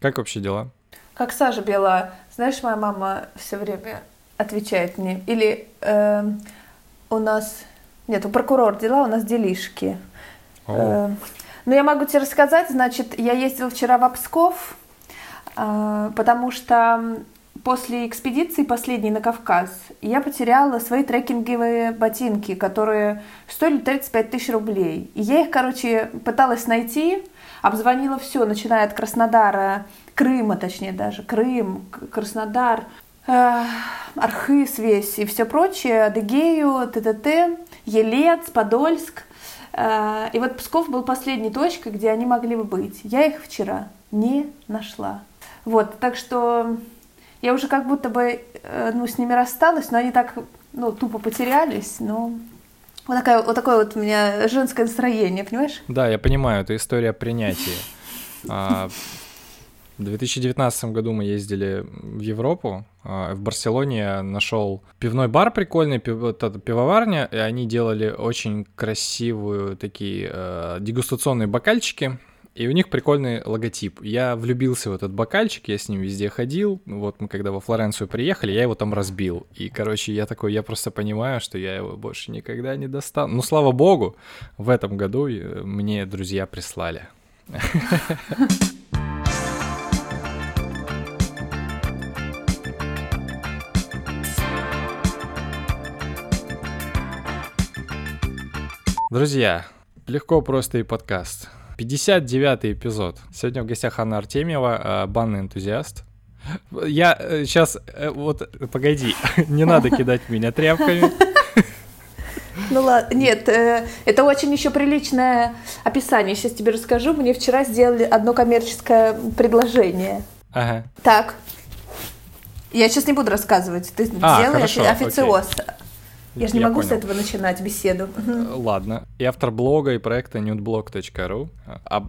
Как вообще дела? Как сажа бела. Знаешь, моя мама все время отвечает мне. Или э, у нас... Нет, у прокурора дела, у нас делишки. Э, ну, я могу тебе рассказать. Значит, я ездила вчера в Псков, э, потому что после экспедиции последней на Кавказ я потеряла свои трекинговые ботинки, которые стоили 35 тысяч рублей. И я их, короче, пыталась найти, обзвонила все, начиная от Краснодара, Крыма, точнее даже, Крым, Краснодар, э, Архыз весь и все прочее, Адыгею, ТТТ, Елец, Подольск. Э, и вот Псков был последней точкой, где они могли бы быть. Я их вчера не нашла. Вот, так что я уже как будто бы э, ну, с ними рассталась, но они так ну, тупо потерялись, но вот, такая, вот такое вот у меня женское настроение, понимаешь? Да, я понимаю, это история принятия. А, в 2019 году мы ездили в Европу. А, в Барселоне я нашел пивной бар прикольный, пив, пивоварня, и они делали очень красивую такие э, дегустационные бокальчики и у них прикольный логотип. Я влюбился в этот бокальчик, я с ним везде ходил. Вот мы когда во Флоренцию приехали, я его там разбил. И, короче, я такой, я просто понимаю, что я его больше никогда не достану. Ну, слава богу, в этом году э, мне друзья прислали. Друзья, легко, просто и подкаст. 59-й эпизод. Сегодня в гостях Анна Артемьева, э, банный энтузиаст. Я сейчас, э, э, вот, погоди, не надо кидать меня тряпками. Ну ладно, нет, это очень еще приличное описание. Сейчас тебе расскажу. Мне вчера сделали одно коммерческое предложение. Ага. Так. Я сейчас не буду рассказывать. Ты а, делаешь хорошо, официоз. Окей. Я же не я могу понял. с этого начинать беседу. Ладно. И автор блога и проекта nudeblog.ru. А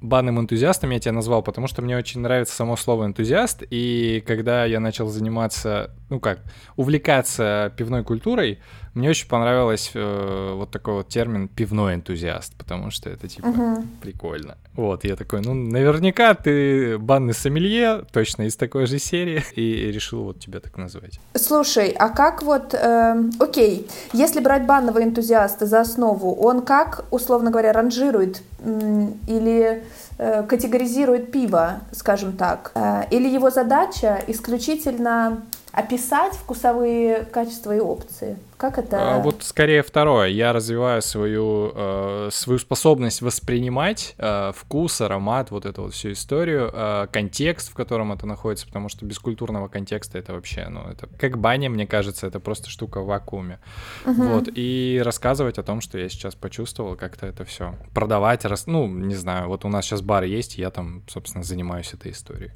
банным энтузиастом я тебя назвал, потому что мне очень нравится само слово энтузиаст, и когда я начал заниматься, ну как, увлекаться пивной культурой, мне очень понравилось э, вот такой вот термин пивной энтузиаст, потому что это типа uh-huh. прикольно. Вот, я такой, ну, наверняка ты банный сомелье, точно из такой же серии, и решил вот тебя так назвать. Слушай, а как вот, э, окей, если брать банного энтузиаста за основу, он как, условно говоря, ранжирует э, или э, категоризирует пиво, скажем так, э, или его задача исключительно описать вкусовые качества и опции? Как это? А, вот скорее второе. Я развиваю свою, э, свою способность воспринимать э, вкус, аромат, вот эту вот всю историю, э, контекст, в котором это находится, потому что без культурного контекста это вообще, ну, это как баня, мне кажется, это просто штука в вакууме. Угу. Вот, и рассказывать о том, что я сейчас почувствовал, как-то это все продавать, рас... ну, не знаю, вот у нас сейчас бар есть, я там, собственно, занимаюсь этой историей.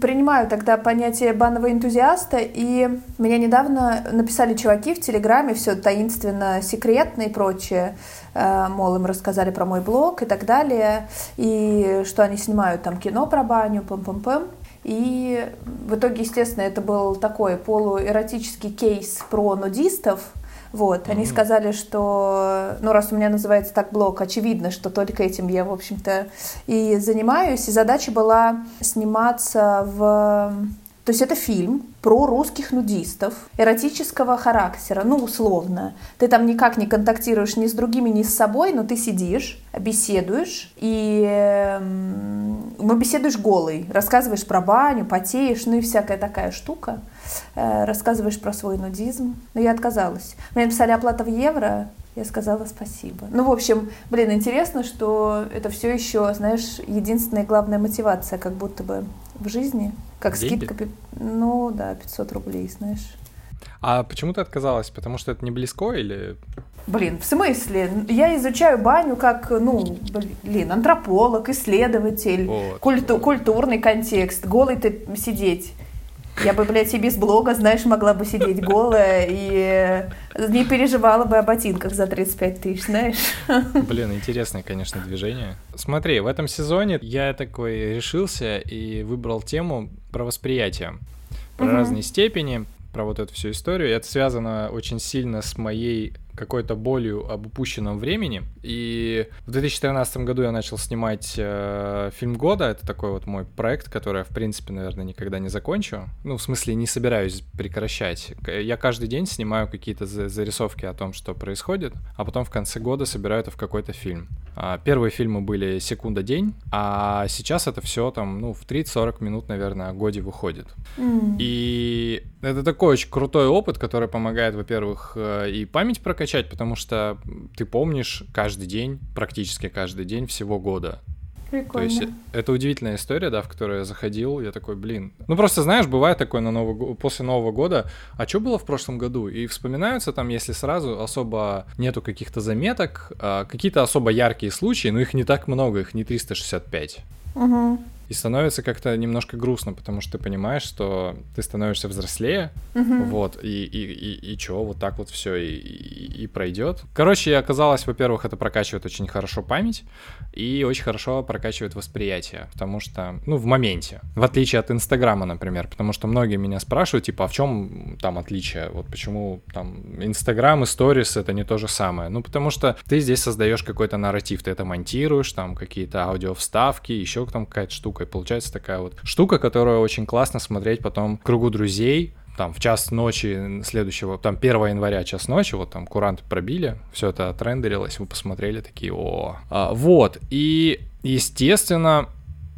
Принимаю тогда понятие банного энтузиаста, и меня недавно написали чуваки в телеграме, Телеграме все таинственно, секретно и прочее. Э, мол, им рассказали про мой блог и так далее. И что они снимают там кино про баню, пам-пам-пам. И в итоге, естественно, это был такой полуэротический кейс про нудистов, вот, mm-hmm. они сказали, что, ну, раз у меня называется так блог, очевидно, что только этим я, в общем-то, и занимаюсь. И задача была сниматься в то есть это фильм про русских нудистов эротического характера, ну, условно. Ты там никак не контактируешь ни с другими, ни с собой, но ты сидишь, беседуешь, и эм, мы беседуешь голый, рассказываешь про баню, потеешь, ну и всякая такая штука. Э, рассказываешь про свой нудизм. Но я отказалась. Мне написали оплата в евро, я сказала спасибо. Ну, в общем, блин, интересно, что это все еще, знаешь, единственная главная мотивация, как будто бы в жизни. Как Деньги? скидка, ну да, 500 рублей, знаешь. А почему ты отказалась? Потому что это не близко или... Блин, в смысле? Я изучаю баню как, ну, блин, антрополог, исследователь, вот, культу- вот. культурный контекст. Голый ты сидеть я бы, блядь, и без блога, знаешь, могла бы сидеть голая и не переживала бы о ботинках за 35 тысяч, знаешь. Блин, интересное, конечно, движение. Смотри, в этом сезоне я такой решился и выбрал тему про восприятие, про угу. разные степени, про вот эту всю историю. И это связано очень сильно с моей какой-то болью об упущенном времени. И в 2013 году я начал снимать э, фильм года. Это такой вот мой проект, который я, в принципе, наверное, никогда не закончу. Ну, в смысле, не собираюсь прекращать. Я каждый день снимаю какие-то зарисовки о том, что происходит, а потом в конце года собираю это в какой-то фильм. А, первые фильмы были секунда день, а сейчас это все там, ну, в 30-40 минут, наверное, о годе выходит. Mm. И это такой очень крутой опыт, который помогает, во-первых, э, и память прокачать, потому что ты помнишь каждый день, практически каждый день всего года. Прикольно. То есть это удивительная история, да, в которую я заходил, я такой, блин. Ну просто знаешь, бывает такое на Новый после Нового года, а что было в прошлом году? И вспоминаются там, если сразу особо нету каких-то заметок, а, какие-то особо яркие случаи, но их не так много, их не 365. Угу. И становится как-то немножко грустно, потому что ты понимаешь, что ты становишься взрослее, угу. вот, и, и, и, и чё, вот так вот все и, и, и пройдет. Короче, оказалось, во-первых, это прокачивает очень хорошо память, и очень хорошо прокачивает восприятие, потому что, ну, в моменте, в отличие от Инстаграма, например, потому что многие меня спрашивают, типа, а в чем там отличие, вот почему там Инстаграм и Сторис это не то же самое, ну, потому что ты здесь создаешь какой-то нарратив, ты это монтируешь, там какие-то аудиовставки, еще там какая-то штука. И получается такая вот штука, которую очень классно смотреть потом в кругу друзей, там в час ночи следующего, там 1 января час ночи, вот там куранты пробили, все это отрендерилось, вы посмотрели такие, о, а, вот, и естественно,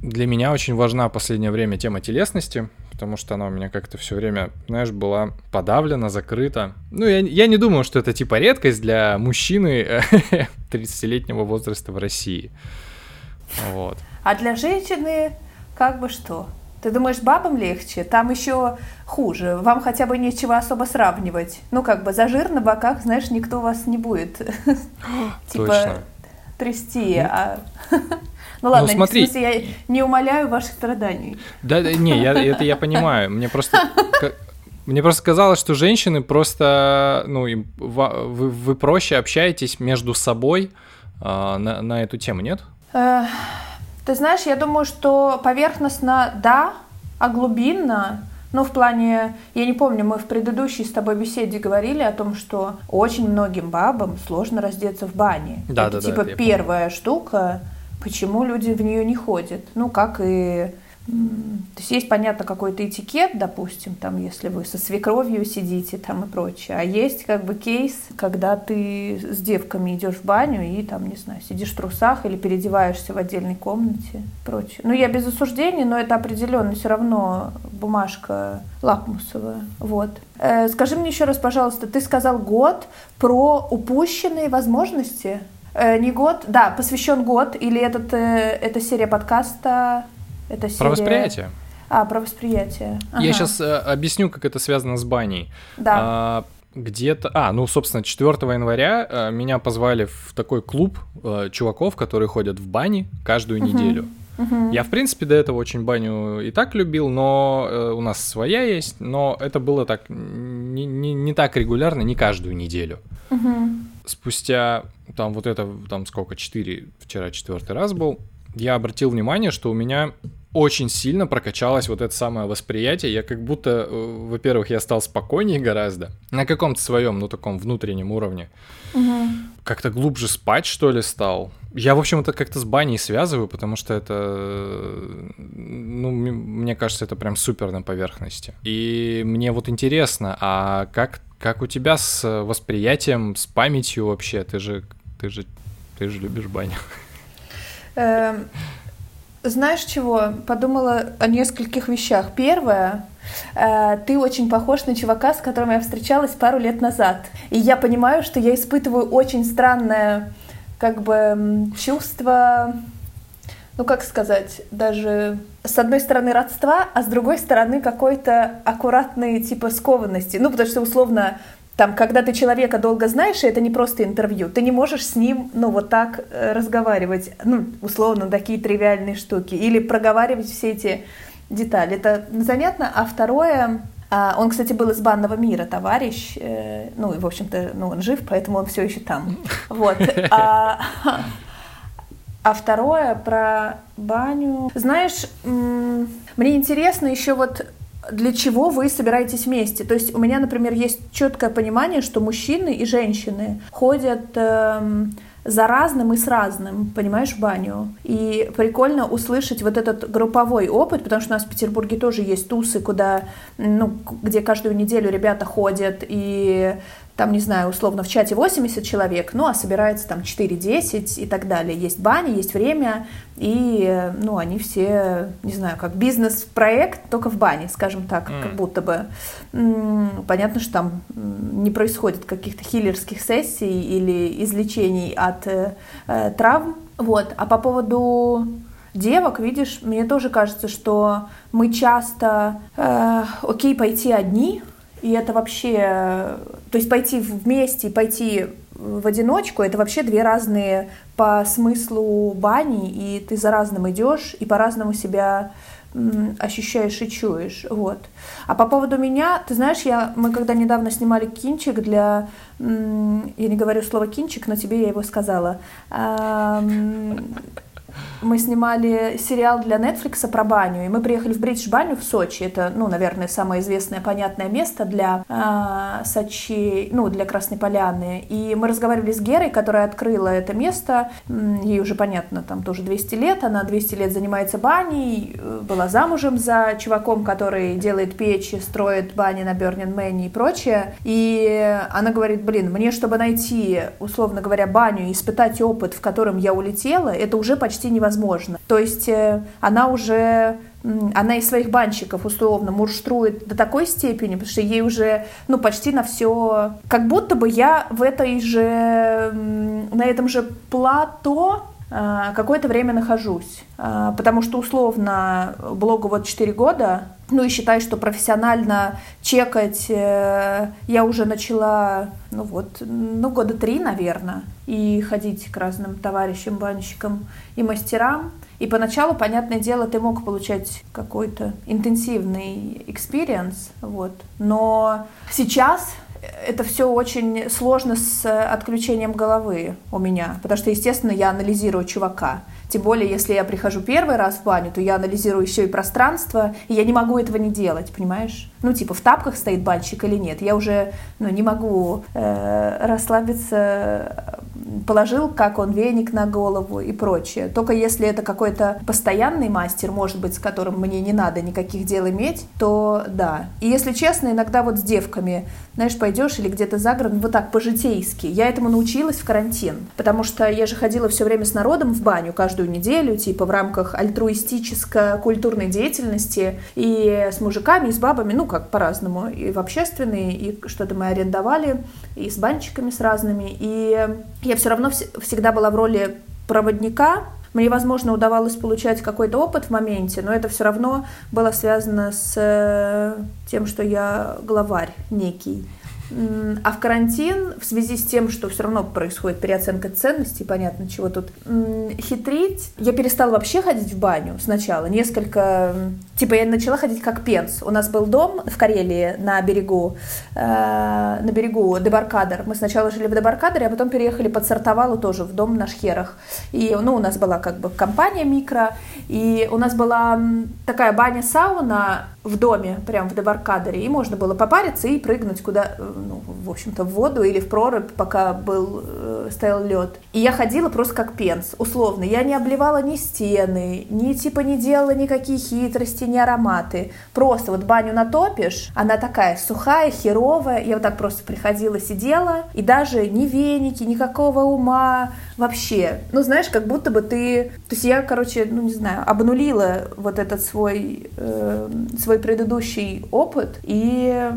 для меня очень важна в последнее время тема телесности, потому что она у меня как-то все время, знаешь, была подавлена, закрыта. Ну, я, я не думаю, что это типа редкость для мужчины 30-летнего возраста в России. Вот. А для женщины как бы что? Ты думаешь, бабам легче? Там еще хуже. Вам хотя бы нечего особо сравнивать. Ну, как бы за жир на боках, знаешь, никто вас не будет типа трясти. Ну. А... Ну ладно, ну, смотри. в смысле, я не умоляю ваших страданий. Да, да не, я, это я понимаю. Мне просто мне просто казалось, что женщины просто, ну, им, вы, вы проще общаетесь между собой э, на, на эту тему, нет? Ты знаешь, я думаю, что поверхностно да, а глубинно ну, в плане, я не помню, мы в предыдущей с тобой беседе говорили о том, что очень многим бабам сложно раздеться в бане. Да, это да, типа да, первая штука, почему люди в нее не ходят. Ну, как и то есть есть, понятно, какой-то этикет, допустим, там, если вы со свекровью сидите там и прочее. А есть как бы кейс, когда ты с девками идешь в баню и там, не знаю, сидишь в трусах или переодеваешься в отдельной комнате и прочее. Ну, я без осуждения, но это определенно все равно бумажка лакмусовая. Вот. Э, скажи мне еще раз, пожалуйста, ты сказал год про упущенные возможности? Э, не год, да, посвящен год, или этот, э, эта серия подкаста это серия... Про восприятие. А, про восприятие. Ага. Я сейчас э, объясню, как это связано с баней. Да. А, где-то... А, ну, собственно, 4 января э, меня позвали в такой клуб э, чуваков, которые ходят в бане каждую угу. неделю. Угу. Я, в принципе, до этого очень баню и так любил, но э, у нас своя есть, но это было так не, не, не так регулярно, не каждую неделю. Угу. Спустя там вот это, там сколько, 4, вчера четвертый раз был, я обратил внимание, что у меня очень сильно прокачалось вот это самое восприятие. Я как будто, э, во-первых, я стал спокойнее гораздо на каком-то своем, ну таком внутреннем уровне. Угу. Как-то глубже спать, что ли, стал. Я, в общем, это как-то с баней связываю, потому что это, ну, мне кажется, это прям супер на поверхности. И мне вот интересно, а как, как у тебя с восприятием, с памятью вообще? Ты же, ты же, ты же любишь баню. Знаешь чего? Подумала о нескольких вещах. Первое, э, ты очень похож на чувака, с которым я встречалась пару лет назад. И я понимаю, что я испытываю очень странное как бы чувство, ну как сказать, даже с одной стороны родства, а с другой стороны какой-то аккуратной типа скованности. Ну потому что условно там, когда ты человека долго знаешь, и это не просто интервью, ты не можешь с ним, ну, вот так э, разговаривать, ну, условно, такие тривиальные штуки, или проговаривать все эти детали. Это занятно. А второе, а, он, кстати, был из банного мира, товарищ, э, ну, и, в общем-то, ну, он жив, поэтому он все еще там. Вот. А, а второе про баню. Знаешь, мне интересно еще вот для чего вы собираетесь вместе. То есть у меня, например, есть четкое понимание, что мужчины и женщины ходят... Эм, за разным и с разным, понимаешь, в баню. И прикольно услышать вот этот групповой опыт, потому что у нас в Петербурге тоже есть тусы, куда, ну, где каждую неделю ребята ходят и там, не знаю, условно в чате 80 человек, ну, а собирается там 4-10 и так далее. Есть бани, есть время, и, ну, они все, не знаю, как бизнес-проект, только в бане, скажем так, mm. как будто бы. Понятно, что там не происходит каких-то хиллерских сессий или излечений от э, э, травм. Вот. А по поводу девок, видишь, мне тоже кажется, что мы часто, э, окей, пойти одни, и это вообще, то есть пойти вместе, пойти в одиночку, это вообще две разные по смыслу бани, и ты за разным идешь, и по-разному себя ощущаешь и чуешь, вот. А по поводу меня, ты знаешь, я, мы когда недавно снимали кинчик для, я не говорю слово кинчик, но тебе я его сказала, мы снимали сериал для Netflix про баню, и мы приехали в Бридж баню в Сочи. Это, ну, наверное, самое известное, понятное место для э, Сочи, ну, для Красной Поляны. И мы разговаривали с Герой, которая открыла это место. Ей уже, понятно, там тоже 200 лет. Она 200 лет занимается баней, э, была замужем за чуваком, который делает печи, строит бани на Бернин Мэне и прочее. И она говорит, блин, мне, чтобы найти, условно говоря, баню и испытать опыт, в котором я улетела, это уже почти невозможно. То есть э, она уже она из своих банщиков условно мурштрует до такой степени, потому что ей уже, ну, почти на все... Как будто бы я в этой же... на этом же плато э, какое-то время нахожусь. Э, потому что, условно, блогу вот 4 года, ну и считай, что профессионально чекать я уже начала, ну вот, ну года три, наверное, и ходить к разным товарищам, банщикам и мастерам. И поначалу, понятное дело, ты мог получать какой-то интенсивный experience, вот. Но сейчас это все очень сложно с отключением головы у меня, потому что, естественно, я анализирую чувака. Тем более, если я прихожу первый раз в баню, то я анализирую еще и пространство, и я не могу этого не делать, понимаешь? Ну, типа, в тапках стоит банщик или нет. Я уже ну, не могу э, расслабиться, положил, как он веник на голову и прочее. Только если это какой-то постоянный мастер, может быть, с которым мне не надо никаких дел иметь, то да. И если честно, иногда вот с девками, знаешь, пойдешь или где-то за город, вот так, по-житейски. Я этому научилась в карантин, потому что я же ходила все время с народом в баню каждую неделю, типа в рамках альтруистическо-культурной деятельности, и с мужиками, и с бабами, ну, как по-разному, и в общественные, и что-то мы арендовали, и с банчиками с разными, и я все равно вс- всегда была в роли проводника, мне, возможно, удавалось получать какой-то опыт в моменте, но это все равно было связано с э, тем, что я главарь некий. А в карантин, в связи с тем, что все равно происходит переоценка ценностей, понятно, чего тут хитрить, я перестала вообще ходить в баню сначала. Несколько... Типа я начала ходить как пенс. У нас был дом в Карелии на берегу, э, на берегу Дебаркадер. Мы сначала жили в Дебаркадере, а потом переехали под Сартовалу тоже, в дом на Шхерах. И, ну, у нас была как бы компания микро, и у нас была такая баня-сауна в доме, прям в Дебаркадере, и можно было попариться и прыгнуть куда, э, ну, в общем-то, в воду или в прорубь, пока был, э, стоял лед. И я ходила просто как пенс, условно. Я не обливала ни стены, ни типа не делала никакие хитрости, ни ароматы. Просто вот баню натопишь, она такая сухая, херовая. Я вот так просто приходила, сидела, и даже ни веники, никакого ума, вообще. Ну, знаешь, как будто бы ты... То есть я, короче, ну, не знаю, обнулила вот этот свой, э, свой предыдущий опыт и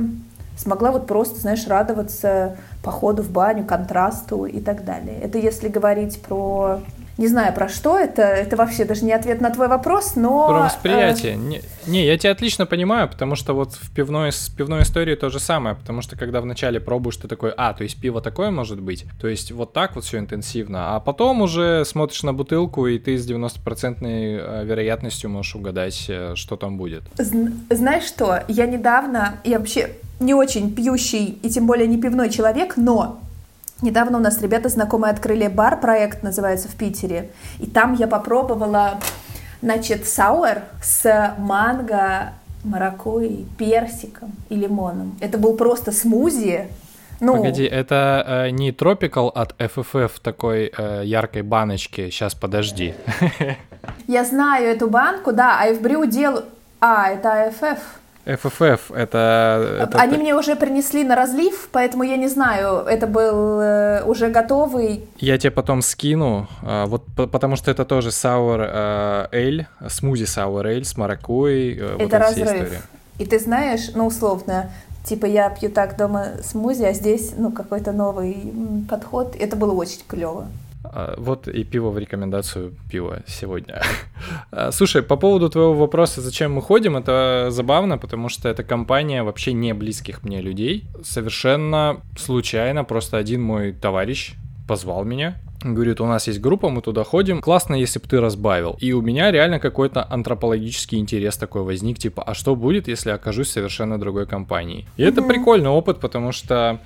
смогла вот просто, знаешь, радоваться походу в баню, контрасту и так далее. Это если говорить про не знаю, про что это, это вообще даже не ответ на твой вопрос, но... Про восприятие. Э... Не, не, я тебя отлично понимаю, потому что вот в пивной, с пивной историей то же самое, потому что когда вначале пробуешь, ты такой, а, то есть пиво такое может быть, то есть вот так вот все интенсивно, а потом уже смотришь на бутылку, и ты с 90% э, вероятностью можешь угадать, э, что там будет. Знаешь что, я недавно, я вообще не очень пьющий и тем более не пивной человек, но Недавно у нас ребята знакомые открыли бар, проект называется в Питере, и там я попробовала, значит, сауэр с манго, маракуйей, персиком и лимоном. Это был просто смузи. Ну... Погоди, это э, не Tropical от FFF такой э, яркой баночки. Сейчас, подожди. Я знаю эту банку, да, а в брю делаю... А, это AFF. FFF, это, это... Они мне уже принесли на разлив, поэтому я не знаю, это был э, уже готовый. Я тебе потом скину, э, вот потому что это тоже sour э, ale, смузи sour ale с маракуей. Э, это вот разрыв. И ты знаешь, ну условно, типа я пью так дома смузи, а здесь ну какой-то новый подход. Это было очень клево. А, вот и пиво в рекомендацию пива сегодня. А, слушай, по поводу твоего вопроса, зачем мы ходим, это забавно, потому что эта компания вообще не близких мне людей. Совершенно случайно просто один мой товарищ позвал меня, Говорит, у нас есть группа, мы туда ходим. Классно, если бы ты разбавил. И у меня реально какой-то антропологический интерес такой возник, типа, а что будет, если окажусь в совершенно другой компании? И mm-hmm. это прикольный опыт, потому что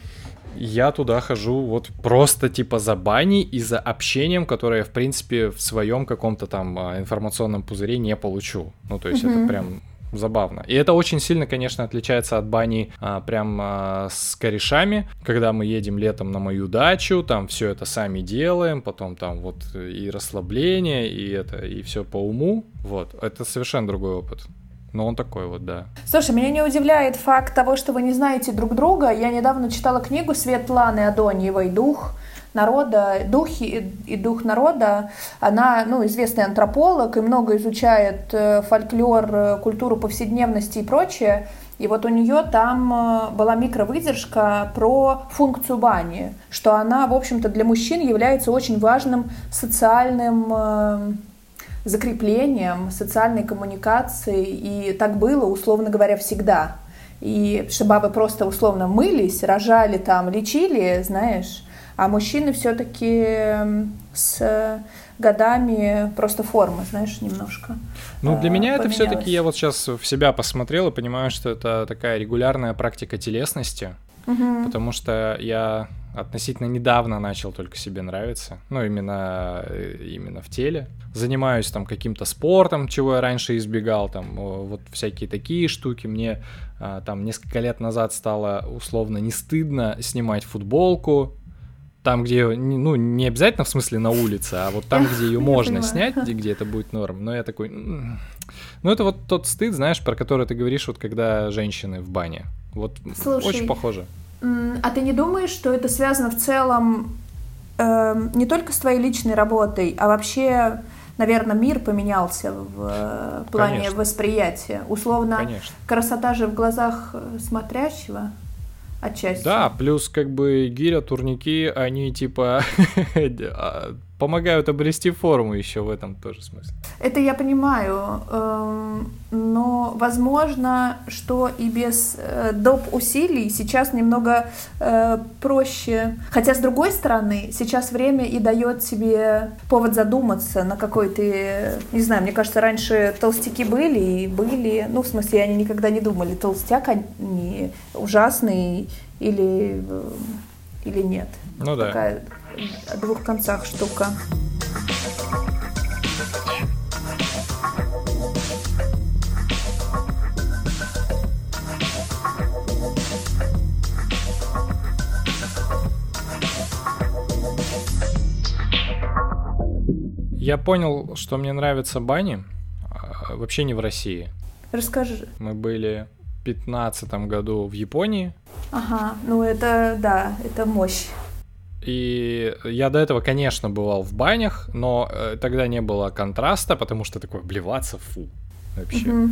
я туда хожу вот просто типа за баней и за общением, которое я, в принципе, в своем каком-то там а, информационном пузыре не получу. Ну, то есть mm-hmm. это прям забавно. И это очень сильно, конечно, отличается от бани а, прям а, с корешами, когда мы едем летом на мою дачу, там все это сами делаем, потом там вот и расслабление, и это, и все по уму. Вот, это совершенно другой опыт. Но он такой вот, да. Слушай, меня не удивляет факт того, что вы не знаете друг друга. Я недавно читала книгу Светланы Адоньевой «Дух народа, дух и, и дух народа». Она, ну, известный антрополог и много изучает э, фольклор, э, культуру повседневности и прочее. И вот у нее там э, была микровыдержка про функцию бани, что она, в общем-то, для мужчин является очень важным социальным закреплением социальной коммуникации, и так было, условно говоря, всегда. И что бабы просто условно мылись, рожали там, лечили, знаешь, а мужчины все-таки с годами просто форма, знаешь, немножко. Ну, для меня это все-таки я вот сейчас в себя посмотрел и понимаю, что это такая регулярная практика телесности, угу. потому что я относительно недавно начал только себе нравиться, ну, именно, э, именно в теле. Занимаюсь там каким-то спортом, чего я раньше избегал, там, вот всякие такие штуки. Мне а, там несколько лет назад стало условно не стыдно снимать футболку, там, где, ну, не обязательно в смысле на улице, а вот там, где ее можно снять, где, где это будет норм. Но я такой, ну, это вот тот стыд, знаешь, про который ты говоришь, вот когда женщины в бане. Вот Слушай, очень похоже. А ты не думаешь, что это связано в целом э, не только с твоей личной работой, а вообще, наверное, мир поменялся в э, плане Конечно. восприятия? Условно, Конечно. красота же в глазах э, смотрящего отчасти. Да, плюс как бы гиря, турники, они типа а, помогают обрести форму еще в этом тоже смысле. Это я понимаю, эм, но возможно, что и без э, доп. усилий сейчас немного э, проще. Хотя, с другой стороны, сейчас время и дает тебе повод задуматься, на какой ты... Не знаю, мне кажется, раньше толстяки были и были... Ну, в смысле, они никогда не думали, толстяк они ужасный или, э, или нет. Ну да. Такая двух концах штука. Я понял, что мне нравятся бани, а, вообще не в России. Расскажи. Мы были в 2015 году в Японии. Ага, ну это, да, это мощь. И я до этого, конечно, бывал в банях, но э, тогда не было контраста, потому что такое обливаться, фу, вообще. Mm-hmm.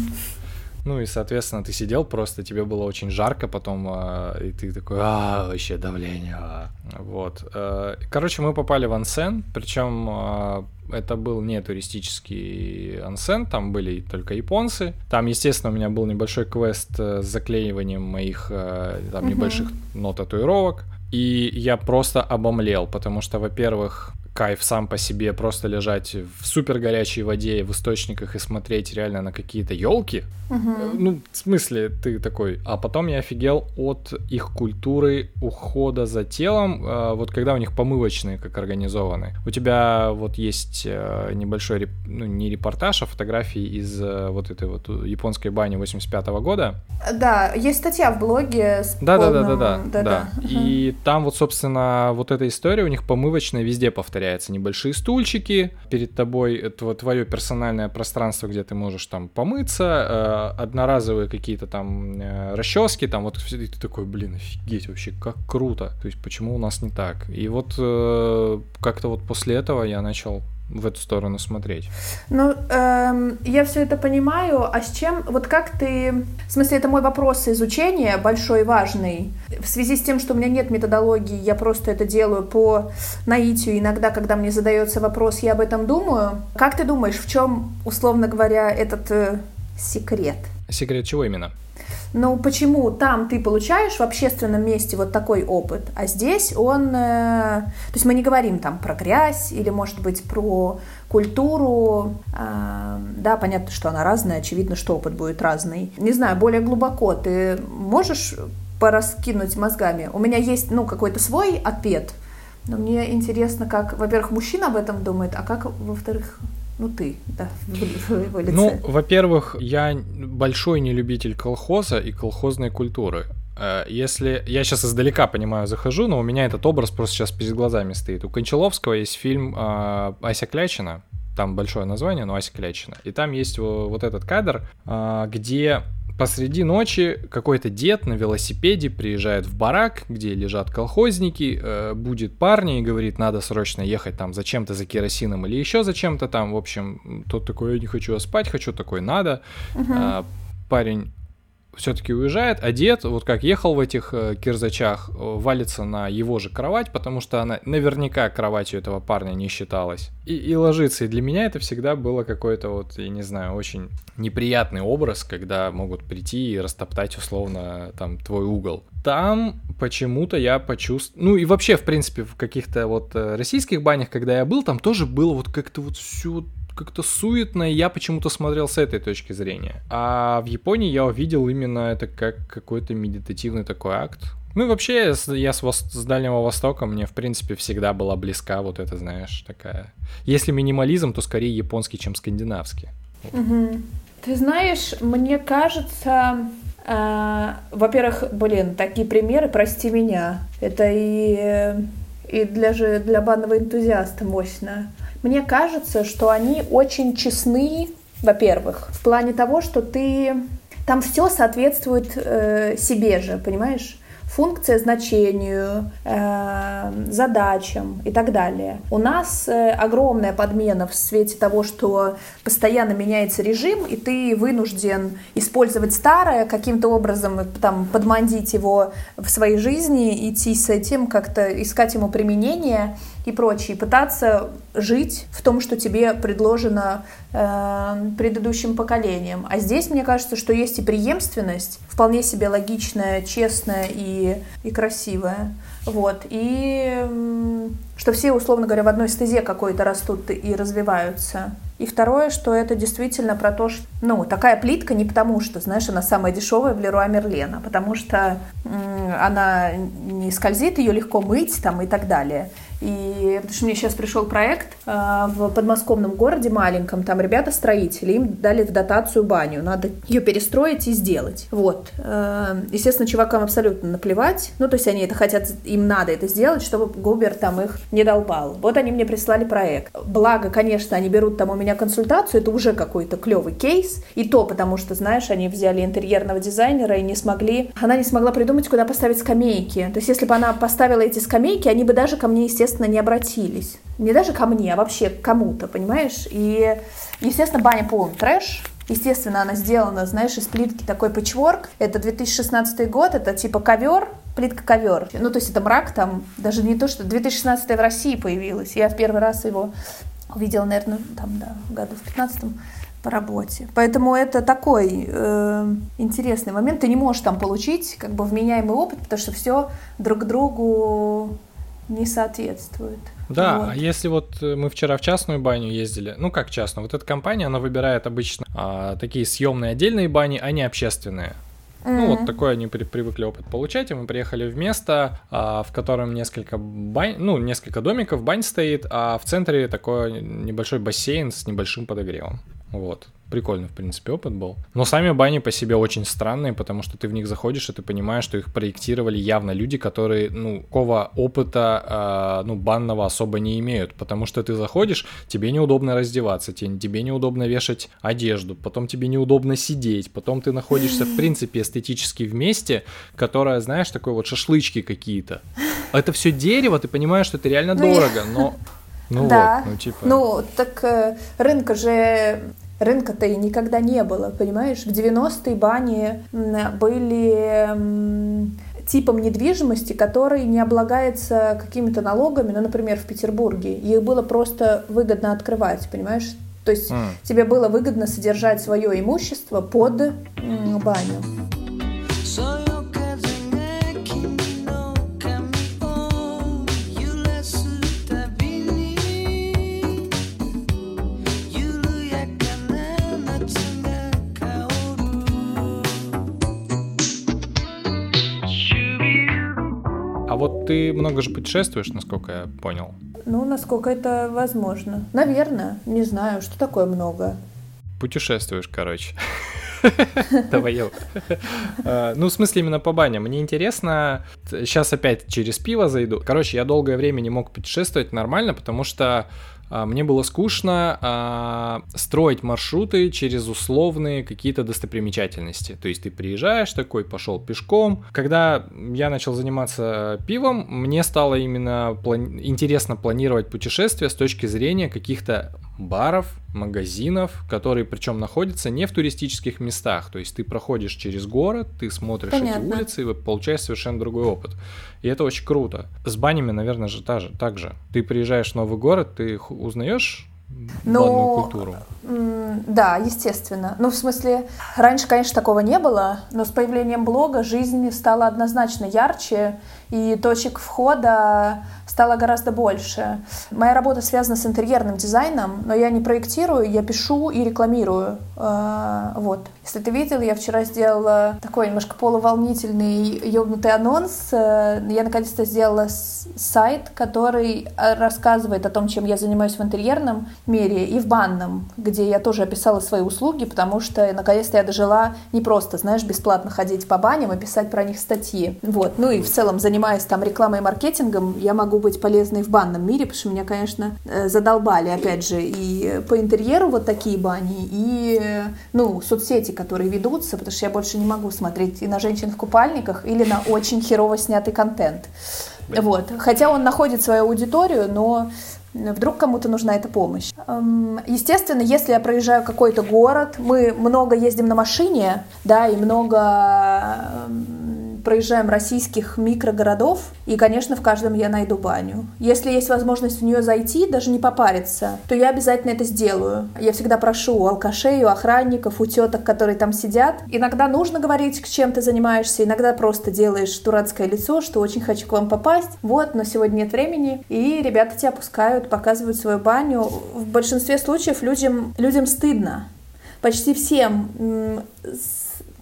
Ну и, соответственно, ты сидел просто, тебе было очень жарко, потом, э, и ты такой, а, вообще давление. А. Вот. Э, короче, мы попали в ансен, причем э, это был не туристический ансен, там были только японцы. Там, естественно, у меня был небольшой квест э, с заклеиванием моих э, там, mm-hmm. небольших нот татуировок. И я просто обомлел, потому что, во-первых, кайф сам по себе просто лежать в супер горячей воде, в источниках и смотреть реально на какие-то елки. Угу. Ну, в смысле, ты такой. А потом я офигел от их культуры ухода за телом, э, вот когда у них помывочные как организованы. У тебя вот есть э, небольшой, ну, не репортаж, а фотографии из вот этой вот японской бани 85 -го года. Да, есть статья в блоге с да, полным... да, да, да, да, да, да. Угу. И там вот, собственно, вот эта история у них помывочная везде повторяется. Небольшие стульчики, перед тобой твое персональное пространство, где ты можешь там помыться, э, одноразовые какие-то там э, расчески, там вот и ты такой, блин, офигеть вообще, как круто. То есть почему у нас не так? И вот э, как-то вот после этого я начал в эту сторону смотреть. Ну, эм, я все это понимаю, а с чем, вот как ты, в смысле, это мой вопрос изучения, большой, важный, в связи с тем, что у меня нет методологии, я просто это делаю по наитию, иногда, когда мне задается вопрос, я об этом думаю. Как ты думаешь, в чем, условно говоря, этот э, секрет? Секрет чего именно? Ну, почему там ты получаешь в общественном месте вот такой опыт, а здесь он... Э, то есть мы не говорим там про грязь или, может быть, про культуру. Э, да, понятно, что она разная, очевидно, что опыт будет разный. Не знаю, более глубоко ты можешь пораскинуть мозгами? У меня есть, ну, какой-то свой ответ, но мне интересно, как, во-первых, мужчина об этом думает, а как, во-вторых, ну, ты, да, в его лице. Ну, во-первых, я большой нелюбитель колхоза и колхозной культуры. Э, если я сейчас издалека понимаю, захожу, но у меня этот образ просто сейчас перед глазами стоит. У Кончаловского есть фильм э, Ася Клячина, там большое название, но Ася Клячина. И там есть вот этот кадр, э, где посреди ночи какой-то дед на велосипеде приезжает в барак, где лежат колхозники, э, будет парни и говорит, надо срочно ехать там зачем-то за керосином или еще зачем-то там. В общем, тот такой, я не хочу спать, хочу такой, надо. Угу. А, парень все-таки уезжает, а дед, вот как ехал в этих э, кирзачах, э, валится на его же кровать, потому что она наверняка кроватью этого парня не считалась. И, и ложится. И для меня это всегда было какой-то вот, я не знаю, очень неприятный образ, когда могут прийти и растоптать условно там твой угол. Там почему-то я почувствовал... Ну и вообще, в принципе, в каких-то вот э, российских банях, когда я был, там тоже было вот как-то вот все как-то суетно, и я почему-то смотрел с этой точки зрения. А в Японии я увидел именно это как какой-то медитативный такой акт. Ну и вообще, я с, с Дальнего Востока, мне, в принципе, всегда была близка вот это, знаешь, такая... Если минимализм, то скорее японский, чем скандинавский. Угу. Ты знаешь, мне кажется, э, во-первых, блин, такие примеры, прости меня, это и, и для, же, для банного энтузиаста мощно. Мне кажется, что они очень честны, во-первых, в плане того, что ты там все соответствует э, себе же, понимаешь? функция значению, э, задачам и так далее. У нас э, огромная подмена в свете того, что постоянно меняется режим, и ты вынужден использовать старое, каким-то образом там, подмандить его в своей жизни, идти с этим, как-то искать ему применение и прочее, пытаться жить в том, что тебе предложено э, предыдущим поколением. А здесь, мне кажется, что есть и преемственность, вполне себе логичная, честная и, и красивая. Вот. И что все, условно говоря, в одной стезе какой-то растут и развиваются. И второе, что это действительно про то, что, ну, такая плитка не потому, что, знаешь, она самая дешевая в Леруа Мерлен, а потому что м- она не скользит, ее легко мыть там и так далее. И потому что мне сейчас пришел проект э, в подмосковном городе маленьком, там ребята строители, им дали в дотацию баню, надо ее перестроить и сделать. Вот. Э, естественно, чувакам абсолютно наплевать, ну то есть они это хотят, им надо это сделать, чтобы Губер там их не долбал. Вот они мне прислали проект. Благо, конечно, они берут там у меня консультацию, это уже какой-то клевый кейс, и то потому что, знаешь, они взяли интерьерного дизайнера и не смогли, она не смогла придумать, куда поставить скамейки. То есть если бы она поставила эти скамейки, они бы даже ко мне, естественно, естественно, не обратились. Не даже ко мне, а вообще к кому-то, понимаешь? И, естественно, баня полный трэш. Естественно, она сделана, знаешь, из плитки такой пэтчворк. Это 2016 год, это типа ковер, плитка ковер. Ну, то есть это мрак там, даже не то, что 2016 в России появилась. Я в первый раз его увидела, наверное, там, да, году в 15 по работе. Поэтому это такой э, интересный момент. Ты не можешь там получить как бы вменяемый опыт, потому что все друг другу не соответствует. Да, вот. а если вот э, мы вчера в частную баню ездили, ну как частную, вот эта компания, она выбирает обычно а, такие съемные отдельные бани, а не общественные. Mm-hmm. Ну, вот такой они при, привыкли опыт получать, и мы приехали в место, а, в котором несколько бань, ну, несколько домиков, бань стоит, а в центре такой небольшой бассейн с небольшим подогревом. Вот. Прикольный, в принципе, опыт был. Но сами бани по себе очень странные, потому что ты в них заходишь, и ты понимаешь, что их проектировали явно люди, которые, ну, такого опыта, э, ну, банного особо не имеют. Потому что ты заходишь, тебе неудобно раздеваться, тебе, тебе неудобно вешать одежду, потом тебе неудобно сидеть, потом ты находишься, в принципе, эстетически в месте, которое, знаешь, такой вот шашлычки какие-то. Это все дерево, ты понимаешь, что это реально ну, дорого, но ну да. вот, ну типа. Ну, так э, рынка же рынка-то и никогда не было, понимаешь? В 90-е бани были типом недвижимости, который не облагается какими-то налогами, ну, например, в Петербурге. Их было просто выгодно открывать, понимаешь? То есть mm. тебе было выгодно содержать свое имущество под баню. Вот ты много же путешествуешь, насколько я понял. Ну, насколько это возможно. Наверное, не знаю, что такое много. Путешествуешь, короче. Давай Ну, в смысле, именно по баням. Мне интересно, сейчас опять через пиво зайду. Короче, я долгое время не мог путешествовать нормально, потому что а, мне было скучно а, строить маршруты через условные какие-то достопримечательности. То есть ты приезжаешь такой, пошел пешком. Когда я начал заниматься пивом, мне стало именно плани- интересно планировать путешествия с точки зрения каких-то баров, магазинов, которые причем находятся не в туристических местах. То есть ты проходишь через город, ты смотришь Понятно. эти улицы и получаешь совершенно другой опыт. И это очень круто. С банями, наверное, же та же, так же. Ты приезжаешь в новый город, ты узнаешь ну, культуру. Да, естественно. Ну, в смысле, раньше, конечно, такого не было, но с появлением блога жизнь стала однозначно ярче, и точек входа стало гораздо больше. Моя работа связана с интерьерным дизайном, но я не проектирую, я пишу и рекламирую. А, вот. Если ты видел, я вчера сделала такой немножко полуволнительный ёбнутый анонс. Э, я наконец-то сделала сайт, который э, рассказывает о том, чем я занимаюсь в интерьерном мире и в банном, где я тоже описала свои услуги, потому что наконец-то я дожила не просто, знаешь, бесплатно ходить по баням и писать про них статьи. Вот. Ну и в целом занимаясь там рекламой и маркетингом, я могу быть полезной в банном мире, потому что меня, конечно, э, задолбали, опять же, и по интерьеру вот такие бани, и, ну, соцсети, которые ведутся, потому что я больше не могу смотреть и на женщин в купальниках, или на очень херово снятый контент. Вот. Хотя он находит свою аудиторию, но вдруг кому-то нужна эта помощь. Эм, естественно, если я проезжаю какой-то город, мы много ездим на машине, да, и много эм, проезжаем российских микрогородов, и, конечно, в каждом я найду баню. Если есть возможность в нее зайти, даже не попариться, то я обязательно это сделаю. Я всегда прошу у алкашей, у охранников, у теток, которые там сидят. Иногда нужно говорить, к чем ты занимаешься, иногда просто делаешь дурацкое лицо, что очень хочу к вам попасть. Вот, но сегодня нет времени. И ребята тебя пускают, показывают свою баню. В большинстве случаев людям, людям стыдно. Почти всем,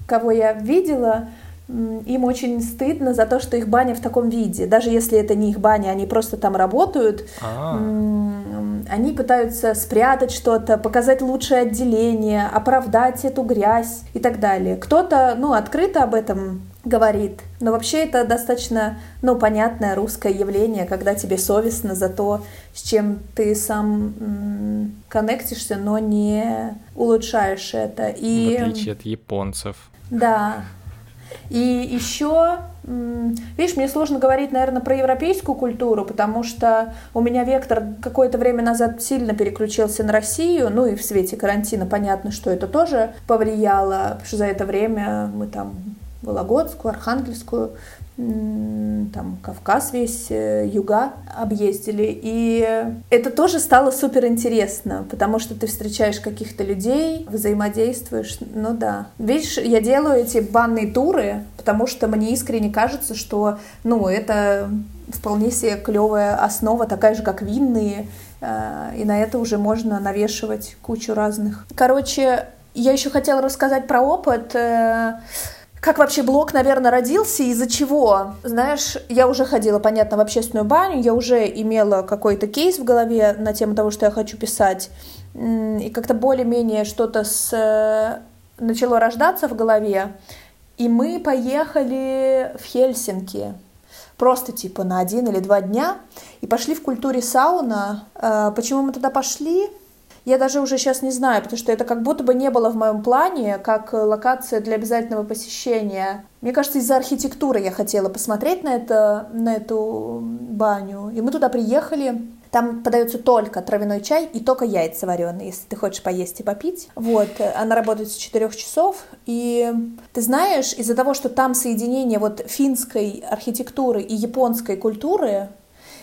кого я видела, им очень стыдно за то, что их баня в таком виде. Даже если это не их баня, они просто там работают, А-а-а. они пытаются спрятать что-то, показать лучшее отделение, оправдать эту грязь и так далее. Кто-то, ну, открыто об этом говорит. Но вообще это достаточно, ну, понятное русское явление, когда тебе совестно за то, с чем ты сам коннектишься, но не улучшаешь это. И... В отличие от японцев. Да, и еще, видишь, мне сложно говорить, наверное, про европейскую культуру, потому что у меня вектор какое-то время назад сильно переключился на Россию, ну и в свете карантина понятно, что это тоже повлияло, потому что за это время мы там Вологодскую, Архангельскую, там Кавказ весь, э, юга объездили. И это тоже стало супер интересно, потому что ты встречаешь каких-то людей, взаимодействуешь. Ну да. Видишь, я делаю эти банные туры, потому что мне искренне кажется, что, ну, это вполне себе клевая основа, такая же, как винные, э, и на это уже можно навешивать кучу разных. Короче, я еще хотела рассказать про опыт. Как вообще блог, наверное, родился, из-за чего? Знаешь, я уже ходила, понятно, в общественную баню, я уже имела какой-то кейс в голове на тему того, что я хочу писать, и как-то более-менее что-то с... Э, начало рождаться в голове, и мы поехали в Хельсинки, просто типа на один или два дня, и пошли в культуре сауна. Э, почему мы туда пошли? Я даже уже сейчас не знаю, потому что это как будто бы не было в моем плане, как локация для обязательного посещения. Мне кажется, из-за архитектуры я хотела посмотреть на, это, на эту баню. И мы туда приехали, там подается только травяной чай и только яйца вареные, если ты хочешь поесть и попить. Вот, она работает с 4 часов. И ты знаешь, из-за того, что там соединение вот финской архитектуры и японской культуры,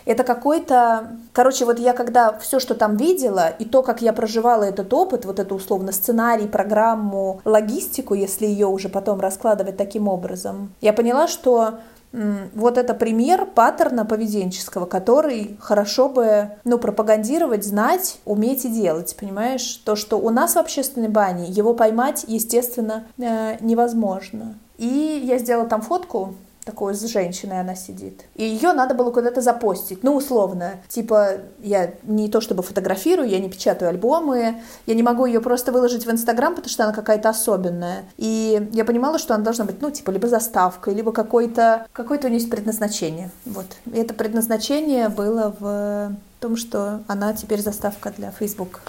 это какой-то... Короче, вот я когда все, что там видела, и то, как я проживала этот опыт, вот это условно сценарий, программу, логистику, если ее уже потом раскладывать таким образом, я поняла, что вот это пример паттерна поведенческого, который хорошо бы, ну, пропагандировать, знать, уметь и делать, понимаешь? То, что у нас в общественной бане, его поймать, естественно, э, невозможно. И я сделала там фотку, такой с женщиной она сидит. И ее надо было куда-то запостить, ну, условно. Типа, я не то чтобы фотографирую, я не печатаю альбомы, я не могу ее просто выложить в Инстаграм, потому что она какая-то особенная. И я понимала, что она должна быть, ну, типа, либо заставкой, либо какой-то, какое-то у нее есть предназначение. Вот. И это предназначение было в том, что она теперь заставка для Facebook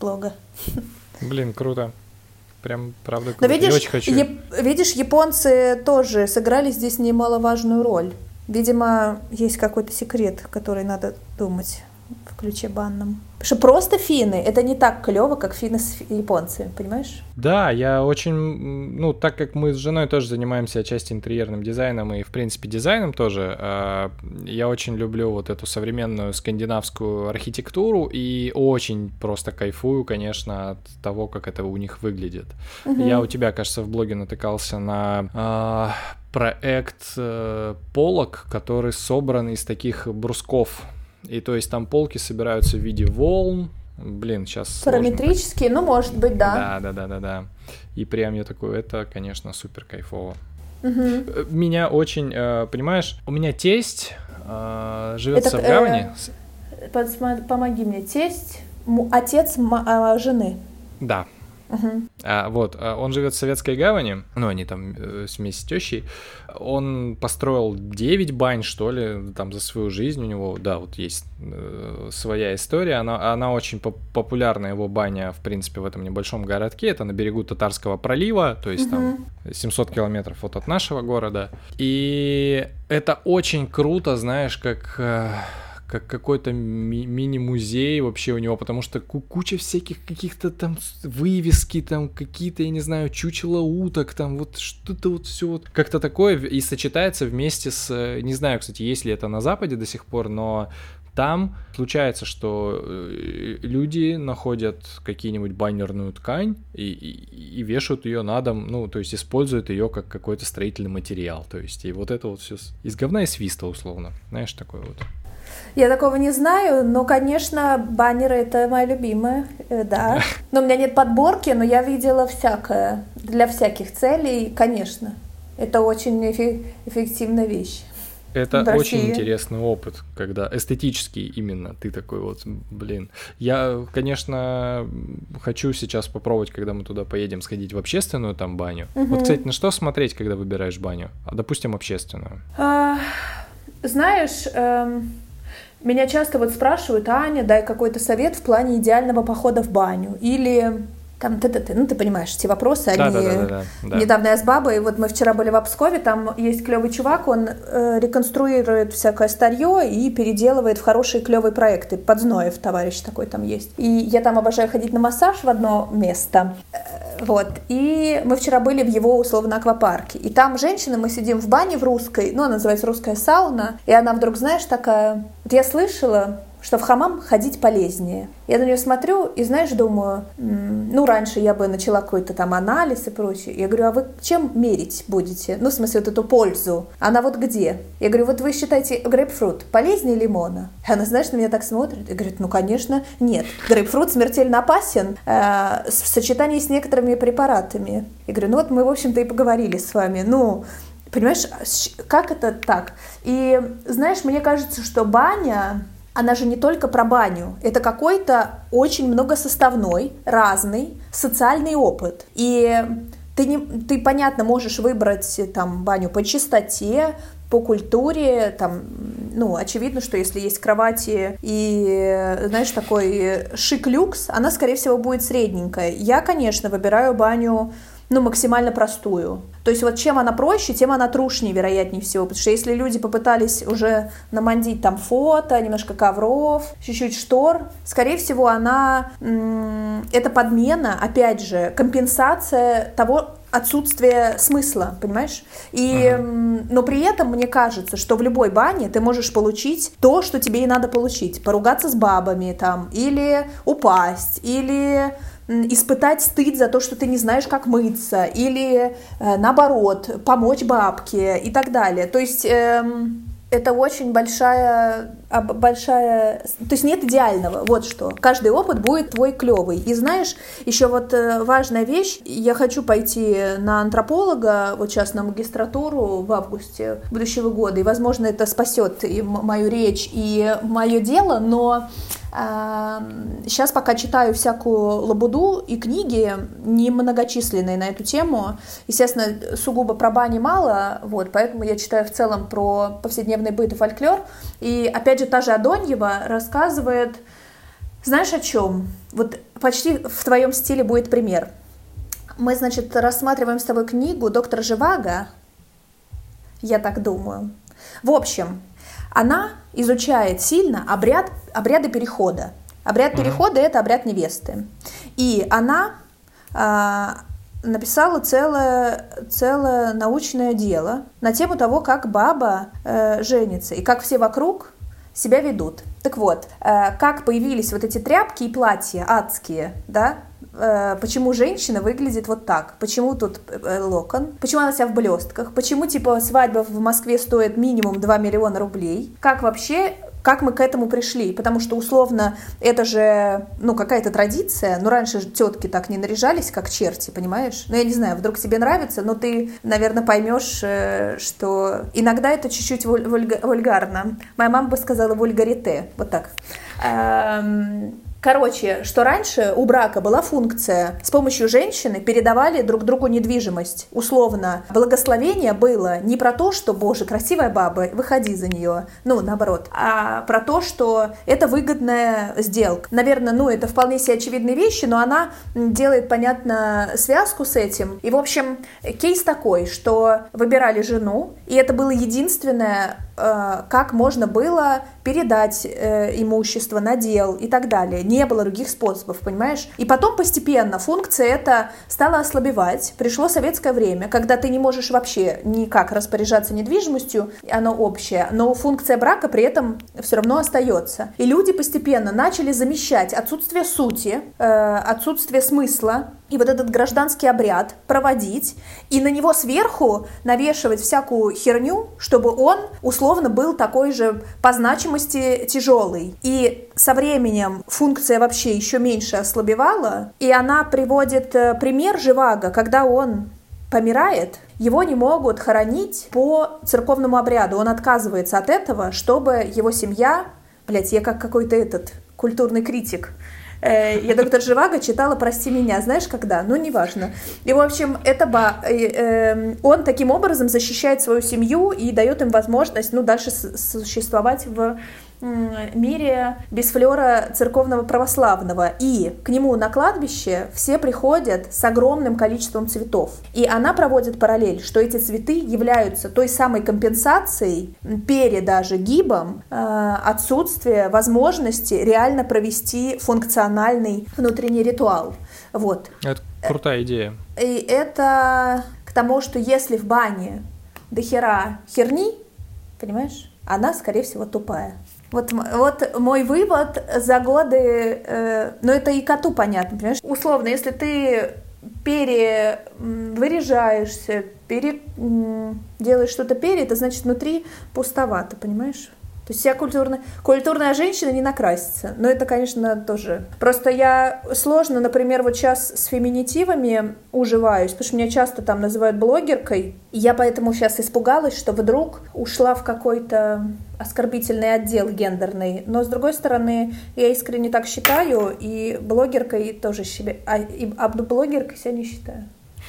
блога. Блин, круто. Прям, правда, круто. Но видишь, очень хочу. Яп- видишь, японцы тоже сыграли здесь немаловажную роль. Видимо, есть какой-то секрет, который надо думать в ключе банном. Потому что просто финны — это не так клево, как финны с японцами, понимаешь? Да, я очень... Ну, так как мы с женой тоже занимаемся отчасти интерьерным дизайном и, в принципе, дизайном тоже, э, я очень люблю вот эту современную скандинавскую архитектуру и очень просто кайфую, конечно, от того, как это у них выглядит. Угу. Я у тебя, кажется, в блоге натыкался на э, проект э, полок, который собран из таких брусков и то есть там полки собираются в виде волн. Блин, сейчас Параметрические, ну, может быть, да. Да, да, да, да, да. И прям я такой, это, конечно, супер кайфово. Угу. Меня очень, э, понимаешь, у меня тесть э, живет это, в Савгаване. Э, помоги мне, тесть, отец жены. Да, Uh-huh. А, вот, а он живет в Советской Гавани, ну, они там э, вместе с тещей. Он построил 9 бань, что ли, там за свою жизнь у него, да, вот есть э, своя история. Она, она очень поп- популярна, его баня, в принципе, в этом небольшом городке. Это на берегу Татарского пролива, то есть uh-huh. там 700 километров вот от нашего города. И это очень круто, знаешь, как... Э, как какой-то ми- мини-музей вообще у него, потому что куча всяких каких-то там вывески, там какие-то, я не знаю, чучело уток, там вот что-то вот все вот как-то такое и сочетается вместе с, не знаю, кстати, есть ли это на Западе до сих пор, но там случается, что э, люди находят какие-нибудь баннерную ткань и, и, и вешают ее на дом, ну, то есть используют ее как какой-то строительный материал, то есть и вот это вот все из говна и свиста условно, знаешь, такое вот. Я такого не знаю, но, конечно, баннеры — это моя любимая, э, да. Но у меня нет подборки, но я видела всякое. Для всяких целей, конечно. Это очень эффективная вещь. Это очень интересный опыт, когда эстетический именно ты такой вот, блин. Я, конечно, хочу сейчас попробовать, когда мы туда поедем, сходить в общественную там баню. Угу. Вот, кстати, на что смотреть, когда выбираешь баню? А, допустим, общественную. А, знаешь, эм, меня часто вот спрашивают, Аня, дай какой-то совет в плане идеального похода в баню. Или там ты, ты, ты, ну ты понимаешь, эти вопросы, Да, они... да, да, да, да. Недавно я с бабой, вот мы вчера были в Обскове, там есть клевый чувак, он э, реконструирует всякое старье и переделывает в хорошие клевые проекты. Подзноев товарищ такой там есть. И я там обожаю ходить на массаж в одно место. Э, Вот. И мы вчера были в его условно аквапарке. И там женщины, мы сидим в бане в русской, ну, она называется русская сауна. И она вдруг, знаешь, такая... Вот я слышала, что в хамам ходить полезнее. Я на нее смотрю и, знаешь, думаю, ну, раньше я бы начала какой-то там анализ и прочее. Я говорю, а вы чем мерить будете? Ну, в смысле, вот эту пользу. Она вот где? Я говорю, вот вы считаете грейпфрут полезнее лимона? Она, знаешь, на меня так смотрит и говорит, ну, конечно, нет. Грейпфрут смертельно опасен э, в сочетании с некоторыми препаратами. Я говорю, ну, вот мы, в общем-то, и поговорили с вами. Ну, Понимаешь, как это так? И знаешь, мне кажется, что баня, она же не только про баню. Это какой-то очень многосоставной, разный социальный опыт. И ты, не, ты понятно, можешь выбрать там баню по чистоте, по культуре, там, ну, очевидно, что если есть кровати и, знаешь, такой шик-люкс, она, скорее всего, будет средненькая. Я, конечно, выбираю баню ну, максимально простую. То есть вот чем она проще, тем она трушнее, вероятнее всего. Потому что если люди попытались уже намандить там фото, немножко ковров, чуть-чуть штор, скорее всего, она... Это подмена, опять же, компенсация того, отсутствие смысла, понимаешь? И, м, но при этом мне кажется, что в любой бане ты можешь получить то, что тебе и надо получить. Поругаться с бабами там, или упасть, или испытать стыд за то, что ты не знаешь, как мыться, или э, наоборот, помочь бабке и так далее. То есть эм, это очень большая, большая, то есть нет идеального, вот что. Каждый опыт будет твой клевый. И знаешь, еще вот э, важная вещь, я хочу пойти на антрополога, вот сейчас на магистратуру в августе будущего года, и, возможно, это спасет и мою речь, и мое дело, но Сейчас пока читаю всякую лабуду и книги немногочисленные на эту тему. Естественно, сугубо про бани мало, вот, поэтому я читаю в целом про повседневный быт и фольклор. И опять же, та же Адоньева рассказывает, знаешь о чем? Вот почти в твоем стиле будет пример. Мы, значит, рассматриваем с тобой книгу доктора Живаго, я так думаю. В общем, она изучает сильно обряд, обряды перехода. Обряд перехода это обряд невесты. И она а, написала целое, целое научное дело на тему того, как баба э, женится и как все вокруг себя ведут. Так вот, э, как появились вот эти тряпки и платья адские, да, э, почему женщина выглядит вот так, почему тут э, локон, почему она вся в блестках, почему, типа, свадьба в Москве стоит минимум 2 миллиона рублей, как вообще как мы к этому пришли, потому что условно это же, ну, какая-то традиция, но раньше же тетки так не наряжались, как черти, понимаешь? Ну, я не знаю, вдруг тебе нравится, но ты, наверное, поймешь, э, что иногда это чуть-чуть вуль- вульга- вульгарно. Моя мама бы сказала вульгарите, вот так. Эм, Короче, что раньше у брака была функция, с помощью женщины передавали друг другу недвижимость. Условно, благословение было не про то, что, боже, красивая баба, выходи за нее, ну, наоборот, а про то, что это выгодная сделка. Наверное, ну, это вполне себе очевидные вещи, но она делает, понятно, связку с этим. И, в общем, кейс такой, что выбирали жену, и это было единственное, э, как можно было передать э, имущество, надел и так далее. Не было других способов, понимаешь? И потом постепенно функция эта стала ослабевать. Пришло советское время, когда ты не можешь вообще никак распоряжаться недвижимостью, оно общее, но функция брака при этом все равно остается. И люди постепенно начали замещать отсутствие сути, э, отсутствие смысла и вот этот гражданский обряд проводить, и на него сверху навешивать всякую херню, чтобы он условно был такой же по значимости тяжелый. И со временем функция вообще еще меньше ослабевала, и она приводит э, пример Живаго, когда он помирает, его не могут хоронить по церковному обряду. Он отказывается от этого, чтобы его семья... Блять, я как какой-то этот культурный критик. Э, Я доктор Живаго читала «Прости меня», знаешь, когда? Ну, неважно. И, в общем, это ба... э, э, он таким образом защищает свою семью и дает им возможность, ну, дальше существовать в мире без флера церковного православного. И к нему на кладбище все приходят с огромным количеством цветов. И она проводит параллель, что эти цветы являются той самой компенсацией, перед даже гибом, э, отсутствия возможности реально провести функциональный внутренний ритуал. Вот. Это крутая идея. И это к тому, что если в бане дохера херни, понимаешь, она, скорее всего, тупая. Вот, вот мой вывод за годы, э, ну это и коту понятно, понимаешь? Условно, если ты перевыряжаешься, пере, делаешь что-то пере, это значит внутри пустовато, понимаешь? То есть я культурная, культурная женщина не накрасится. Но это, конечно, тоже. Просто я сложно, например, вот сейчас с феминитивами уживаюсь, потому что меня часто там называют блогеркой. И я поэтому сейчас испугалась, что вдруг ушла в какой-то оскорбительный отдел гендерный. Но, с другой стороны, я искренне так считаю, и блогеркой тоже себя... А, и, а блогеркой себя не считаю.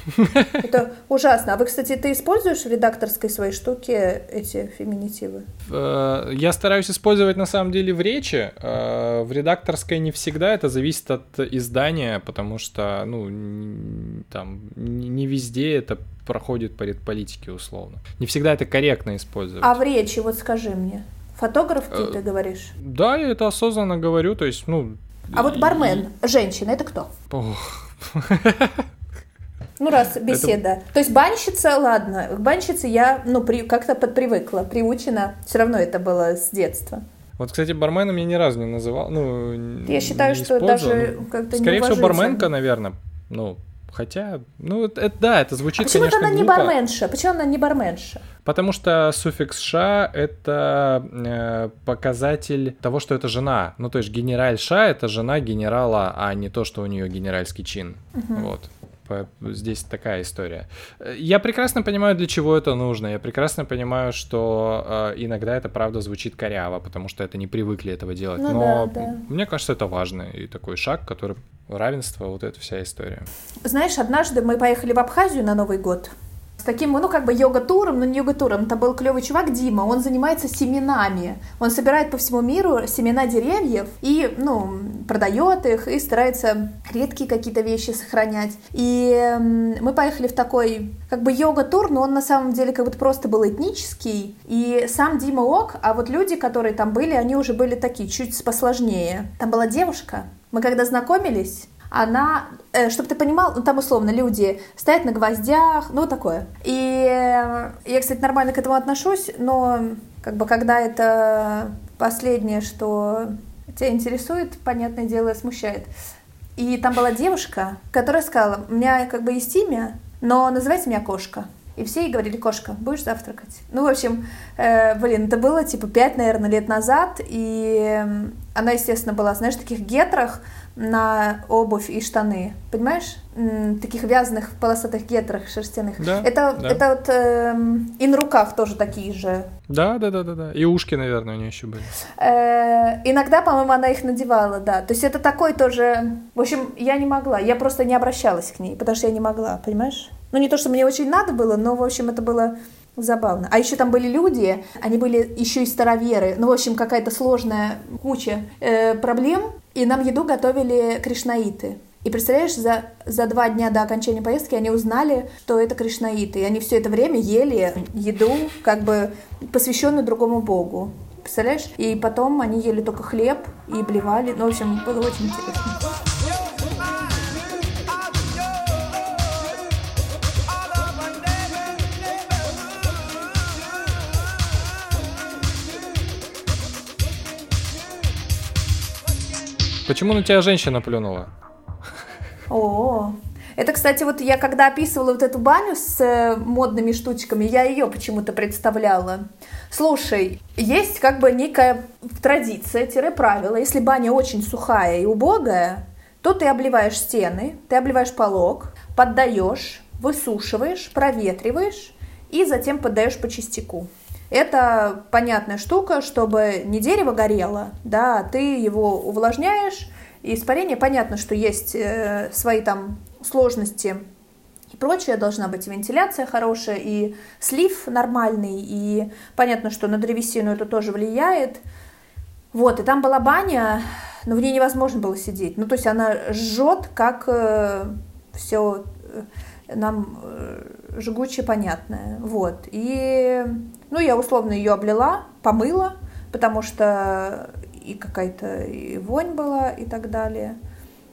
Это ужасно. А вы, кстати, ты используешь в редакторской своей штуке эти феминитивы? Э, я стараюсь использовать на самом деле в речи. Э, в редакторской не всегда. Это зависит от издания, потому что, ну, там, не везде это проходит по редполитике условно. Не всегда это корректно использовать. А в речи, вот скажи мне, фотограф ты, э, ты говоришь? Да, я это осознанно говорю, то есть, ну... А вот бармен, женщина, это кто? Ох. Ну, раз беседа. Это... То есть банщица, ладно, к банщице я, ну, при, как-то подпривыкла, приучена. Все равно это было с детства. Вот, кстати, барменом я ни разу не называл, ну, Я считаю, что даже как-то Скорее всего, барменка, наверное, ну, Хотя, ну, это, да, это звучит, а почему конечно, она глупо. не барменша? Почему она не барменша? Потому что суффикс «ша» — это э, показатель того, что это жена. Ну, то есть генераль «ша» — это жена генерала, а не то, что у нее генеральский чин. Угу. Вот здесь такая история. Я прекрасно понимаю, для чего это нужно. Я прекрасно понимаю, что э, иногда это правда звучит коряво, потому что это не привыкли этого делать. Ну, Но да, да. мне кажется, это важно и такой шаг, который равенство, вот эта вся история. Знаешь, однажды мы поехали в Абхазию на Новый год с таким, ну, как бы йога-туром, но не йога-туром. Это был клевый чувак Дима, он занимается семенами. Он собирает по всему миру семена деревьев и, ну, продает их и старается редкие какие-то вещи сохранять. И мы поехали в такой, как бы йога-тур, но он на самом деле как будто просто был этнический. И сам Дима ок, а вот люди, которые там были, они уже были такие, чуть посложнее. Там была девушка, мы когда знакомились, она, э, чтобы ты понимал, ну там условно люди стоят на гвоздях, ну такое. И э, я, кстати, нормально к этому отношусь, но как бы когда это последнее, что тебя интересует, понятное дело, смущает. И там была девушка, которая сказала, у меня как бы есть имя, но называйте меня кошка. И все ей говорили, кошка, будешь завтракать? Ну, в общем, э, блин, это было типа пять, наверное, лет назад, и она, естественно, была, знаешь, в таких гетрах, на обувь и штаны, понимаешь? Таких вязаных полосатых гетрах шерстяных. Да, это, да. это вот э, и на руках тоже такие же. Да, да, да, да, да. И ушки, наверное, у нее еще были. Э, иногда, по-моему, она их надевала, да. То есть это такой тоже. В общем, я не могла. Я просто не обращалась к ней, потому что я не могла, понимаешь? Ну, не то, что мне очень надо было, но, в общем, это было Забавно. А еще там были люди, они были еще и староверы. Ну, в общем, какая-то сложная куча э, проблем. И нам еду готовили кришнаиты. И представляешь, за, за два дня до окончания поездки они узнали, что это кришнаиты. И они все это время ели еду, как бы посвященную другому богу. Представляешь? И потом они ели только хлеб и блевали. Ну, в общем, было очень интересно. Почему на тебя женщина плюнула? О, это, кстати, вот я когда описывала вот эту баню с э, модными штучками, я ее почему-то представляла. Слушай, есть как бы некая традиция-правило. Если баня очень сухая и убогая, то ты обливаешь стены, ты обливаешь полог, поддаешь, высушиваешь, проветриваешь и затем поддаешь по частику. Это понятная штука, чтобы не дерево горело, да, а ты его увлажняешь, и испарение, понятно, что есть э, свои там сложности и прочее, должна быть вентиляция хорошая, и слив нормальный, и понятно, что на древесину это тоже влияет. Вот, и там была баня, но в ней невозможно было сидеть. Ну, то есть она жжет, как э, все э, нам э, жгуче понятное. Вот. И, ну, я условно ее облила, помыла, потому что и какая-то и вонь была и так далее.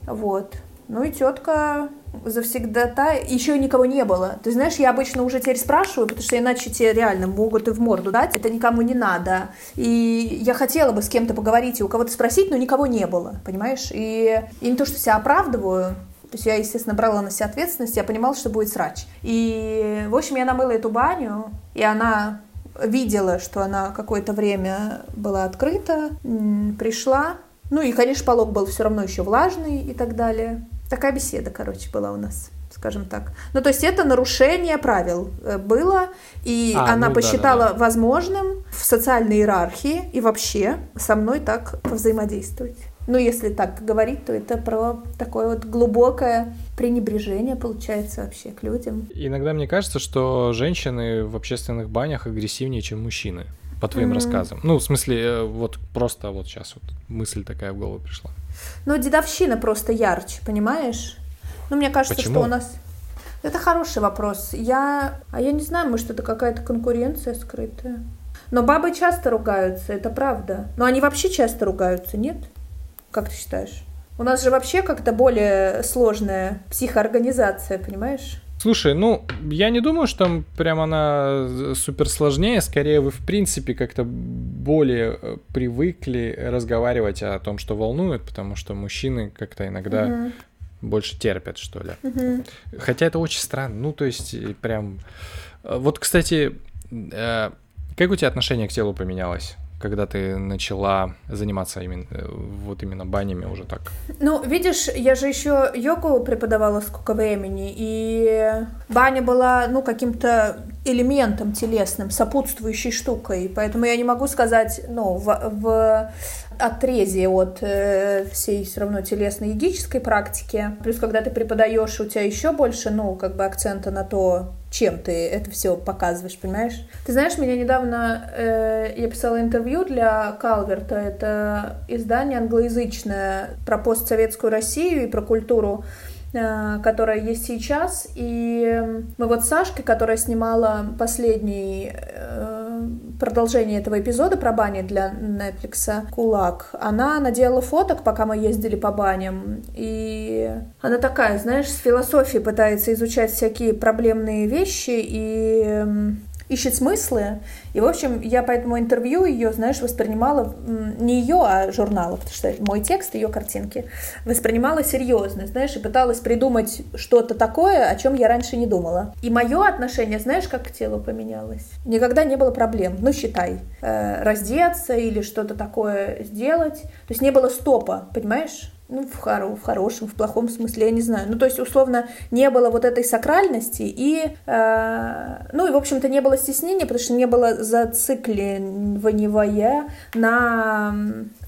Вот. Ну и тетка завсегда та, еще никого не было. Ты знаешь, я обычно уже теперь спрашиваю, потому что иначе тебе реально могут и в морду дать, это никому не надо. И я хотела бы с кем-то поговорить и у кого-то спросить, но никого не было, понимаешь? И, и не то, что себя оправдываю, то есть я, естественно, брала на себя ответственность, я понимала, что будет срач. И, в общем, я намыла эту баню, и она видела, что она какое-то время была открыта, пришла. Ну и, конечно, полог был все равно еще влажный и так далее. Такая беседа, короче, была у нас скажем так. Ну, то есть это нарушение правил э, было, и а, она ну, посчитала да, да, да. возможным в социальной иерархии и вообще со мной так взаимодействовать. Ну, если так говорить, то это про такое вот глубокое пренебрежение, получается, вообще к людям. Иногда мне кажется, что женщины в общественных банях агрессивнее, чем мужчины, по твоим mm-hmm. рассказам. Ну, в смысле, э, вот просто вот сейчас вот мысль такая в голову пришла. Ну, дедовщина просто ярче, понимаешь? Ну, мне кажется, Почему? что у нас... Это хороший вопрос. Я... А я не знаю, может, это какая-то конкуренция скрытая. Но бабы часто ругаются, это правда. Но они вообще часто ругаются, нет? Как ты считаешь? У нас же вообще как-то более сложная психоорганизация, понимаешь? Слушай, ну, я не думаю, что там прям она супер сложнее. Скорее, вы, в принципе, как-то более э, привыкли разговаривать о том, что волнует, потому что мужчины как-то иногда угу. больше терпят, что ли. Угу. Хотя это очень странно. Ну, то есть, прям... Э, вот, кстати, э, как у тебя отношение к телу поменялось? Когда ты начала заниматься именно вот именно банями уже так? Ну, видишь, я же еще йогу преподавала сколько времени, и баня была, ну, каким-то элементом телесным, сопутствующей штукой, поэтому я не могу сказать, ну, в, в отрезе от э, всей все равно телесной йогической практики. Плюс, когда ты преподаешь, у тебя еще больше, ну, как бы акцента на то, чем ты это все показываешь, понимаешь? Ты знаешь, меня недавно э, я писала интервью для Калверта, это издание англоязычное про постсоветскую Россию и про культуру которая есть сейчас. И мы вот с Сашкой, которая снимала последний э, продолжение этого эпизода про бани для Netflix «Кулак», она наделала фоток, пока мы ездили по баням, и она такая, знаешь, с философией пытается изучать всякие проблемные вещи, и ищет смыслы. И, в общем, я поэтому интервью ее, знаешь, воспринимала не ее, а журнала, потому что мой текст, ее картинки, воспринимала серьезно, знаешь, и пыталась придумать что-то такое, о чем я раньше не думала. И мое отношение, знаешь, как к телу поменялось? Никогда не было проблем. Ну, считай, э, раздеться или что-то такое сделать. То есть не было стопа, понимаешь? Ну, в, хоро в хорошем, в плохом смысле, я не знаю. Ну, то есть, условно, не было вот этой сакральности и, э, ну, и, в общем-то, не было стеснения, потому что не было зацикливания на,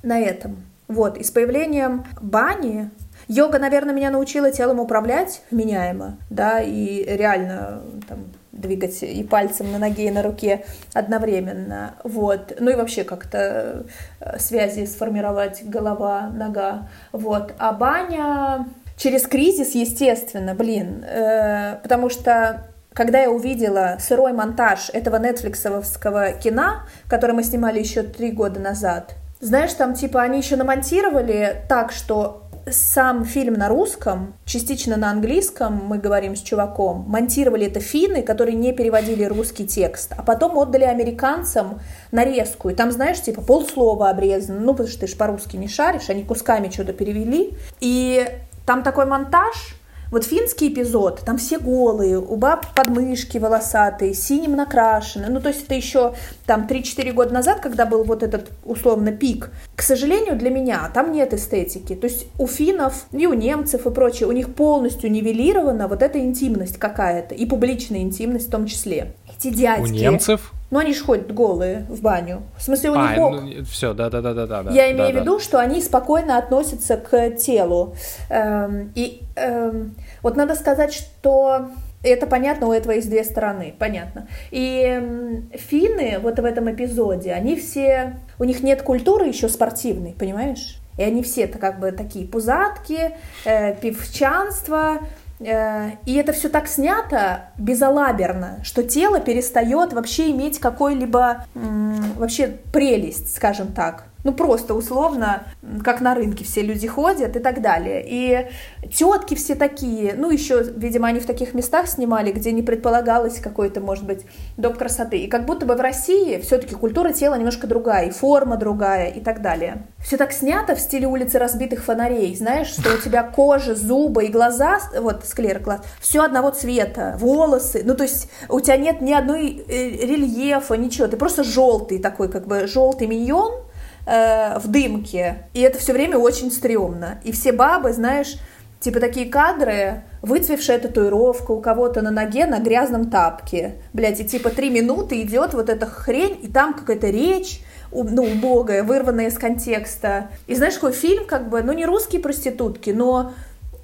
на этом. Вот, и с появлением бани Йога, наверное, меня научила телом управлять вменяемо, да, и реально там, двигать и пальцем на ноге, и на руке одновременно. Вот. Ну и вообще как-то э, связи сформировать голова, нога. Вот. А баня через кризис, естественно, блин, э, потому что когда я увидела сырой монтаж этого нетфликсовского кино, который мы снимали еще три года назад, знаешь, там типа они еще намонтировали так, что сам фильм на русском, частично на английском, мы говорим с чуваком, монтировали это финны, которые не переводили русский текст, а потом отдали американцам нарезку, и там, знаешь, типа полслова обрезано, ну, потому что ты же по-русски не шаришь, они кусками что-то перевели, и там такой монтаж, вот финский эпизод, там все голые, у баб подмышки волосатые, синим накрашены. Ну, то есть это еще там 3-4 года назад, когда был вот этот условно пик. К сожалению, для меня там нет эстетики. То есть у финнов и у немцев и прочее, у них полностью нивелирована вот эта интимность какая-то, и публичная интимность в том числе. Эти дядьки. У немцев? Ну, они же ходят голые в баню. В смысле, у а, них... Ну, все, да-да-да-да. да. Я имею да, в виду, да. что они спокойно относятся к телу. Эм, и эм, вот надо сказать, что это понятно, у этого есть две стороны, понятно. И финны вот в этом эпизоде, они все, у них нет культуры еще спортивной, понимаешь? И они все-то как бы такие пузатки, э, певчанство, и это все так снято безалаберно, что тело перестает вообще иметь какой-либо вообще прелесть, скажем так ну просто условно, как на рынке все люди ходят и так далее. И тетки все такие, ну еще, видимо, они в таких местах снимали, где не предполагалось какой-то, может быть, доп. красоты. И как будто бы в России все-таки культура тела немножко другая, и форма другая и так далее. Все так снято в стиле улицы разбитых фонарей, знаешь, что у тебя кожа, зубы и глаза, вот склер глаз, все одного цвета, волосы, ну то есть у тебя нет ни одной э, рельефа, ничего, ты просто желтый такой, как бы желтый миньон, э, в дымке. И это все время очень стрёмно. И все бабы, знаешь, типа такие кадры, выцвевшая татуировка у кого-то на ноге на грязном тапке. Блять, и типа три минуты идет вот эта хрень, и там какая-то речь, ну, убогая, вырванная из контекста. И знаешь, какой фильм, как бы, ну, не русские проститутки, но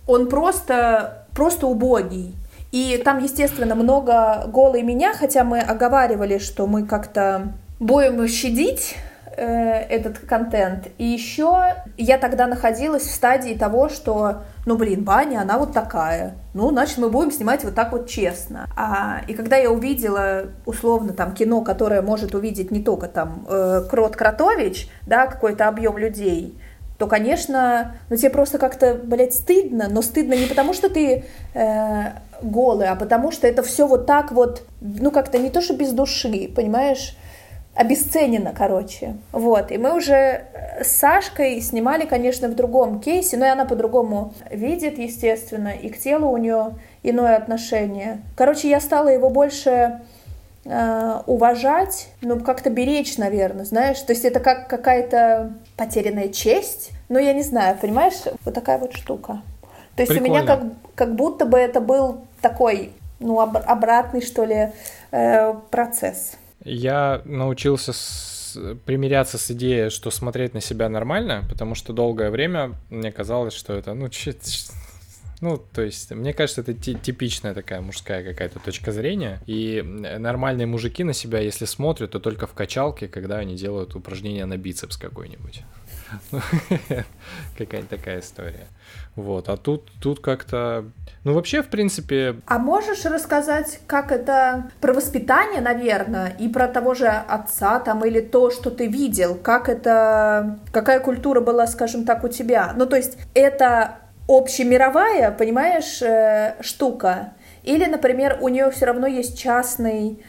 он просто, просто убогий. И там, естественно, много голой меня, хотя мы оговаривали, что мы как-то будем щадить этот контент. И еще я тогда находилась в стадии того, что, ну, блин, баня, она вот такая. Ну, значит, мы будем снимать вот так вот честно. А, и когда я увидела, условно, там, кино, которое может увидеть не только там э, Крот Кротович, да, какой-то объем людей, то, конечно, ну тебе просто как-то, блядь, стыдно, но стыдно не потому, что ты э, голый, а потому что это все вот так вот, ну как-то не то, что без души, понимаешь? Обесценено, короче. Вот. И мы уже э, с Сашкой снимали, конечно, в другом кейсе, но и она по-другому видит, естественно, и к телу у нее иное отношение. Короче, я стала его больше э, уважать, ну, как-то беречь, наверное, знаешь. То есть это как какая-то потерянная честь. Ну, я не знаю, понимаешь, вот такая вот штука. То есть Прикольно. у меня как, как будто бы это был такой, ну, об, обратный, что ли, э, процесс. Я научился с... примиряться с идеей, что смотреть на себя нормально, потому что долгое время мне казалось, что это, ну, чит, ну, то есть, мне кажется, это типичная такая мужская какая-то точка зрения. И нормальные мужики на себя, если смотрят, то только в качалке, когда они делают упражнение на бицепс какой-нибудь. Какая-нибудь такая история. Вот, а тут, тут как-то... Ну, вообще, в принципе... А можешь рассказать, как это про воспитание, наверное, и про того же отца там, или то, что ты видел, как это... Какая культура была, скажем так, у тебя? Ну, то есть, это общемировая, понимаешь, э, штука? Или, например, у нее все равно есть частный,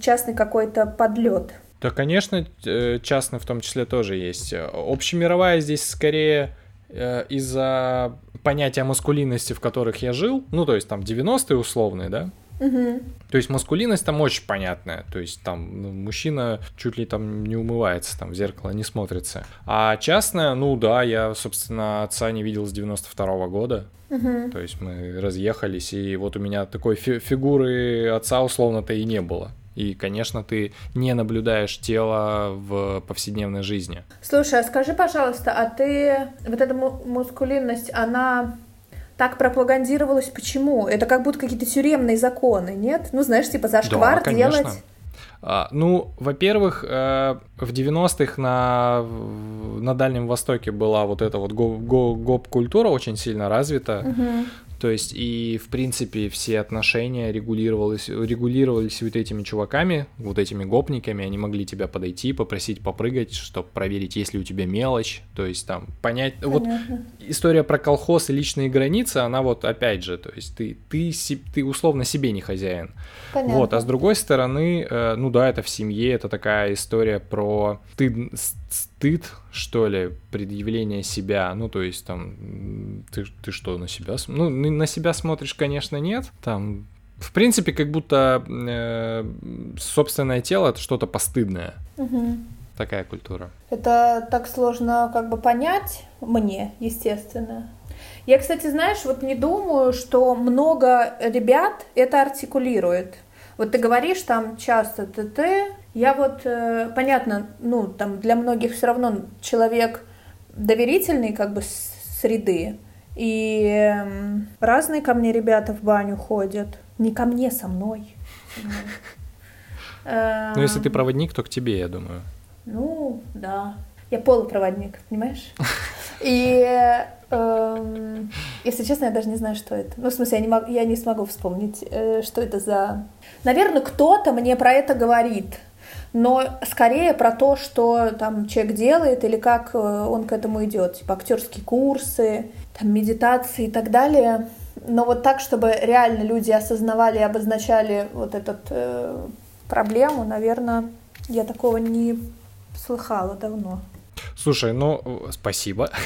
частный какой-то подлет? Да, конечно, э, частный в том числе тоже есть. Общемировая здесь скорее э, из-за понятия маскулинности, в которых я жил, ну, то есть там 90-е условные, да, Угу. То есть маскулинность там очень понятная. То есть там ну, мужчина чуть ли там не умывается, там в зеркало не смотрится. А частная, ну да, я, собственно, отца не видел с 92 -го года. Угу. То есть мы разъехались, и вот у меня такой фи фигуры отца условно-то и не было и, конечно, ты не наблюдаешь тело в повседневной жизни. Слушай, а скажи, пожалуйста, а ты, вот эта мускулинность, она так пропагандировалась, почему? Это как будто какие-то тюремные законы, нет? Ну, знаешь, типа зашквар да, делать... А, ну, во-первых, э, в 90-х на, на Дальнем Востоке была вот эта вот гоп-культура очень сильно развита. Угу. То есть и, в принципе, все отношения регулировались, регулировались вот этими чуваками, вот этими гопниками, они могли тебя подойти, попросить попрыгать, чтобы проверить, есть ли у тебя мелочь, то есть там понять... Понятно. Вот история про колхоз и личные границы, она вот опять же, то есть ты, ты, ты условно себе не хозяин. Понятно. Вот, а с другой стороны, э, ну да, это в семье, это такая история про ты стыд, что ли, предъявление себя, ну, то есть там, ты, ты что, на себя, ну, на себя смотришь, конечно, нет, там, в принципе, как будто э, собственное тело это что-то постыдное. Угу. Такая культура. Это так сложно как бы понять мне, естественно. Я, кстати, знаешь, вот не думаю, что много ребят это артикулирует. Вот ты говоришь там часто ТТ, я вот, э, понятно, ну, там для многих все равно человек доверительный как бы среды, и эм, разные ко мне ребята в баню ходят. Не ко мне, со мной. Ну, если ты проводник, то к тебе, я думаю. Ну, да. Я полупроводник, понимаешь? И, эм, если честно, я даже не знаю, что это. Ну, в смысле, я не, мог, я не смогу вспомнить, э, что это за... Наверное, кто-то мне про это говорит, но скорее про то, что там человек делает или как э, он к этому идет, типа актерские курсы, там медитации и так далее. Но вот так, чтобы реально люди осознавали и обозначали вот эту э, проблему, наверное, я такого не слыхала давно. Слушай, ну, спасибо.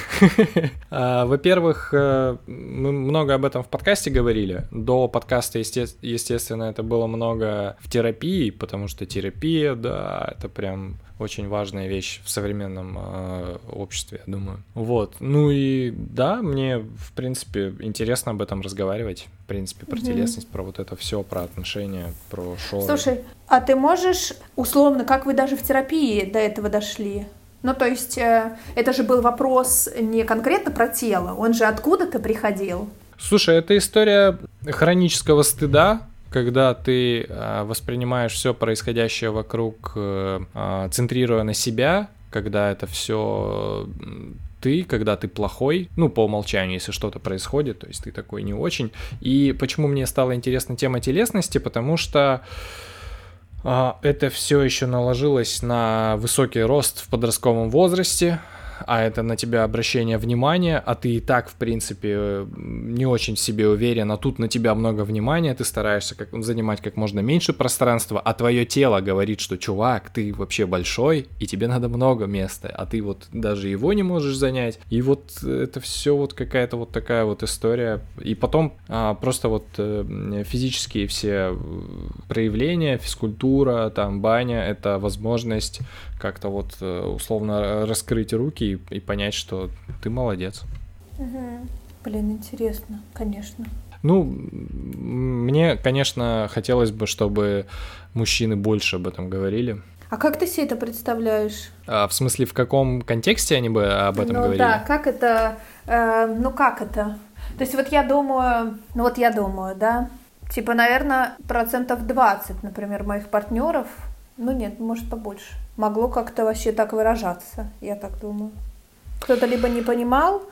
А, во-первых, э, мы много об этом в подкасте говорили. До подкаста, естественно, это было много в терапии, потому что терапия, да, это прям очень важная вещь в современном э, обществе, я думаю. Вот. Ну и да, мне, в принципе, интересно об этом разговаривать. В принципе, про mm-hmm. телесность, про вот это все, про отношения, про шоу. Слушай, а ты можешь, условно, как вы даже в терапии до этого дошли? Ну, то есть, э, это же был вопрос не конкретно про тело, он же откуда-то приходил. Слушай, это история хронического стыда, когда ты э, воспринимаешь все происходящее вокруг, э, э, центрируя на себя, когда это все ты, когда ты плохой, ну, по умолчанию, если что-то происходит, то есть ты такой не очень. И почему мне стала интересна тема телесности, потому что а, это все еще наложилось на высокий рост в подростковом возрасте, а это на тебя обращение внимания, а ты и так, в принципе, не очень в себе уверен, а тут на тебя много внимания, ты стараешься как, занимать как можно меньше пространства, а твое тело говорит, что, чувак, ты вообще большой, и тебе надо много места, а ты вот даже его не можешь занять. И вот это все вот какая-то вот такая вот история. И потом а, просто вот э, физические все проявления, физкультура, там, баня, это возможность как-то вот э, условно раскрыть руки и, и понять, что ты молодец. Угу. Блин, интересно, конечно. Ну, мне, конечно, хотелось бы, чтобы мужчины больше об этом говорили. А как ты себе это представляешь? А, в смысле, в каком контексте они бы об этом ну, говорили? Да, как это, э, ну как это? То есть вот я думаю, ну вот я думаю, да, типа, наверное, процентов 20, например, моих партнеров, ну нет, может побольше, могло как-то вообще так выражаться, я так думаю. Кто-то либо не понимал,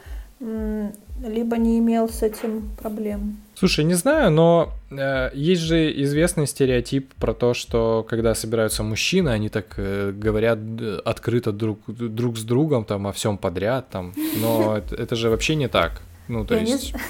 либо не имел с этим проблем. Слушай, не знаю, но э, есть же известный стереотип про то, что когда собираются мужчины, они так э, говорят открыто друг, друг с другом там о всем подряд, там, но это, это же вообще не так. Ну, то я есть... Не...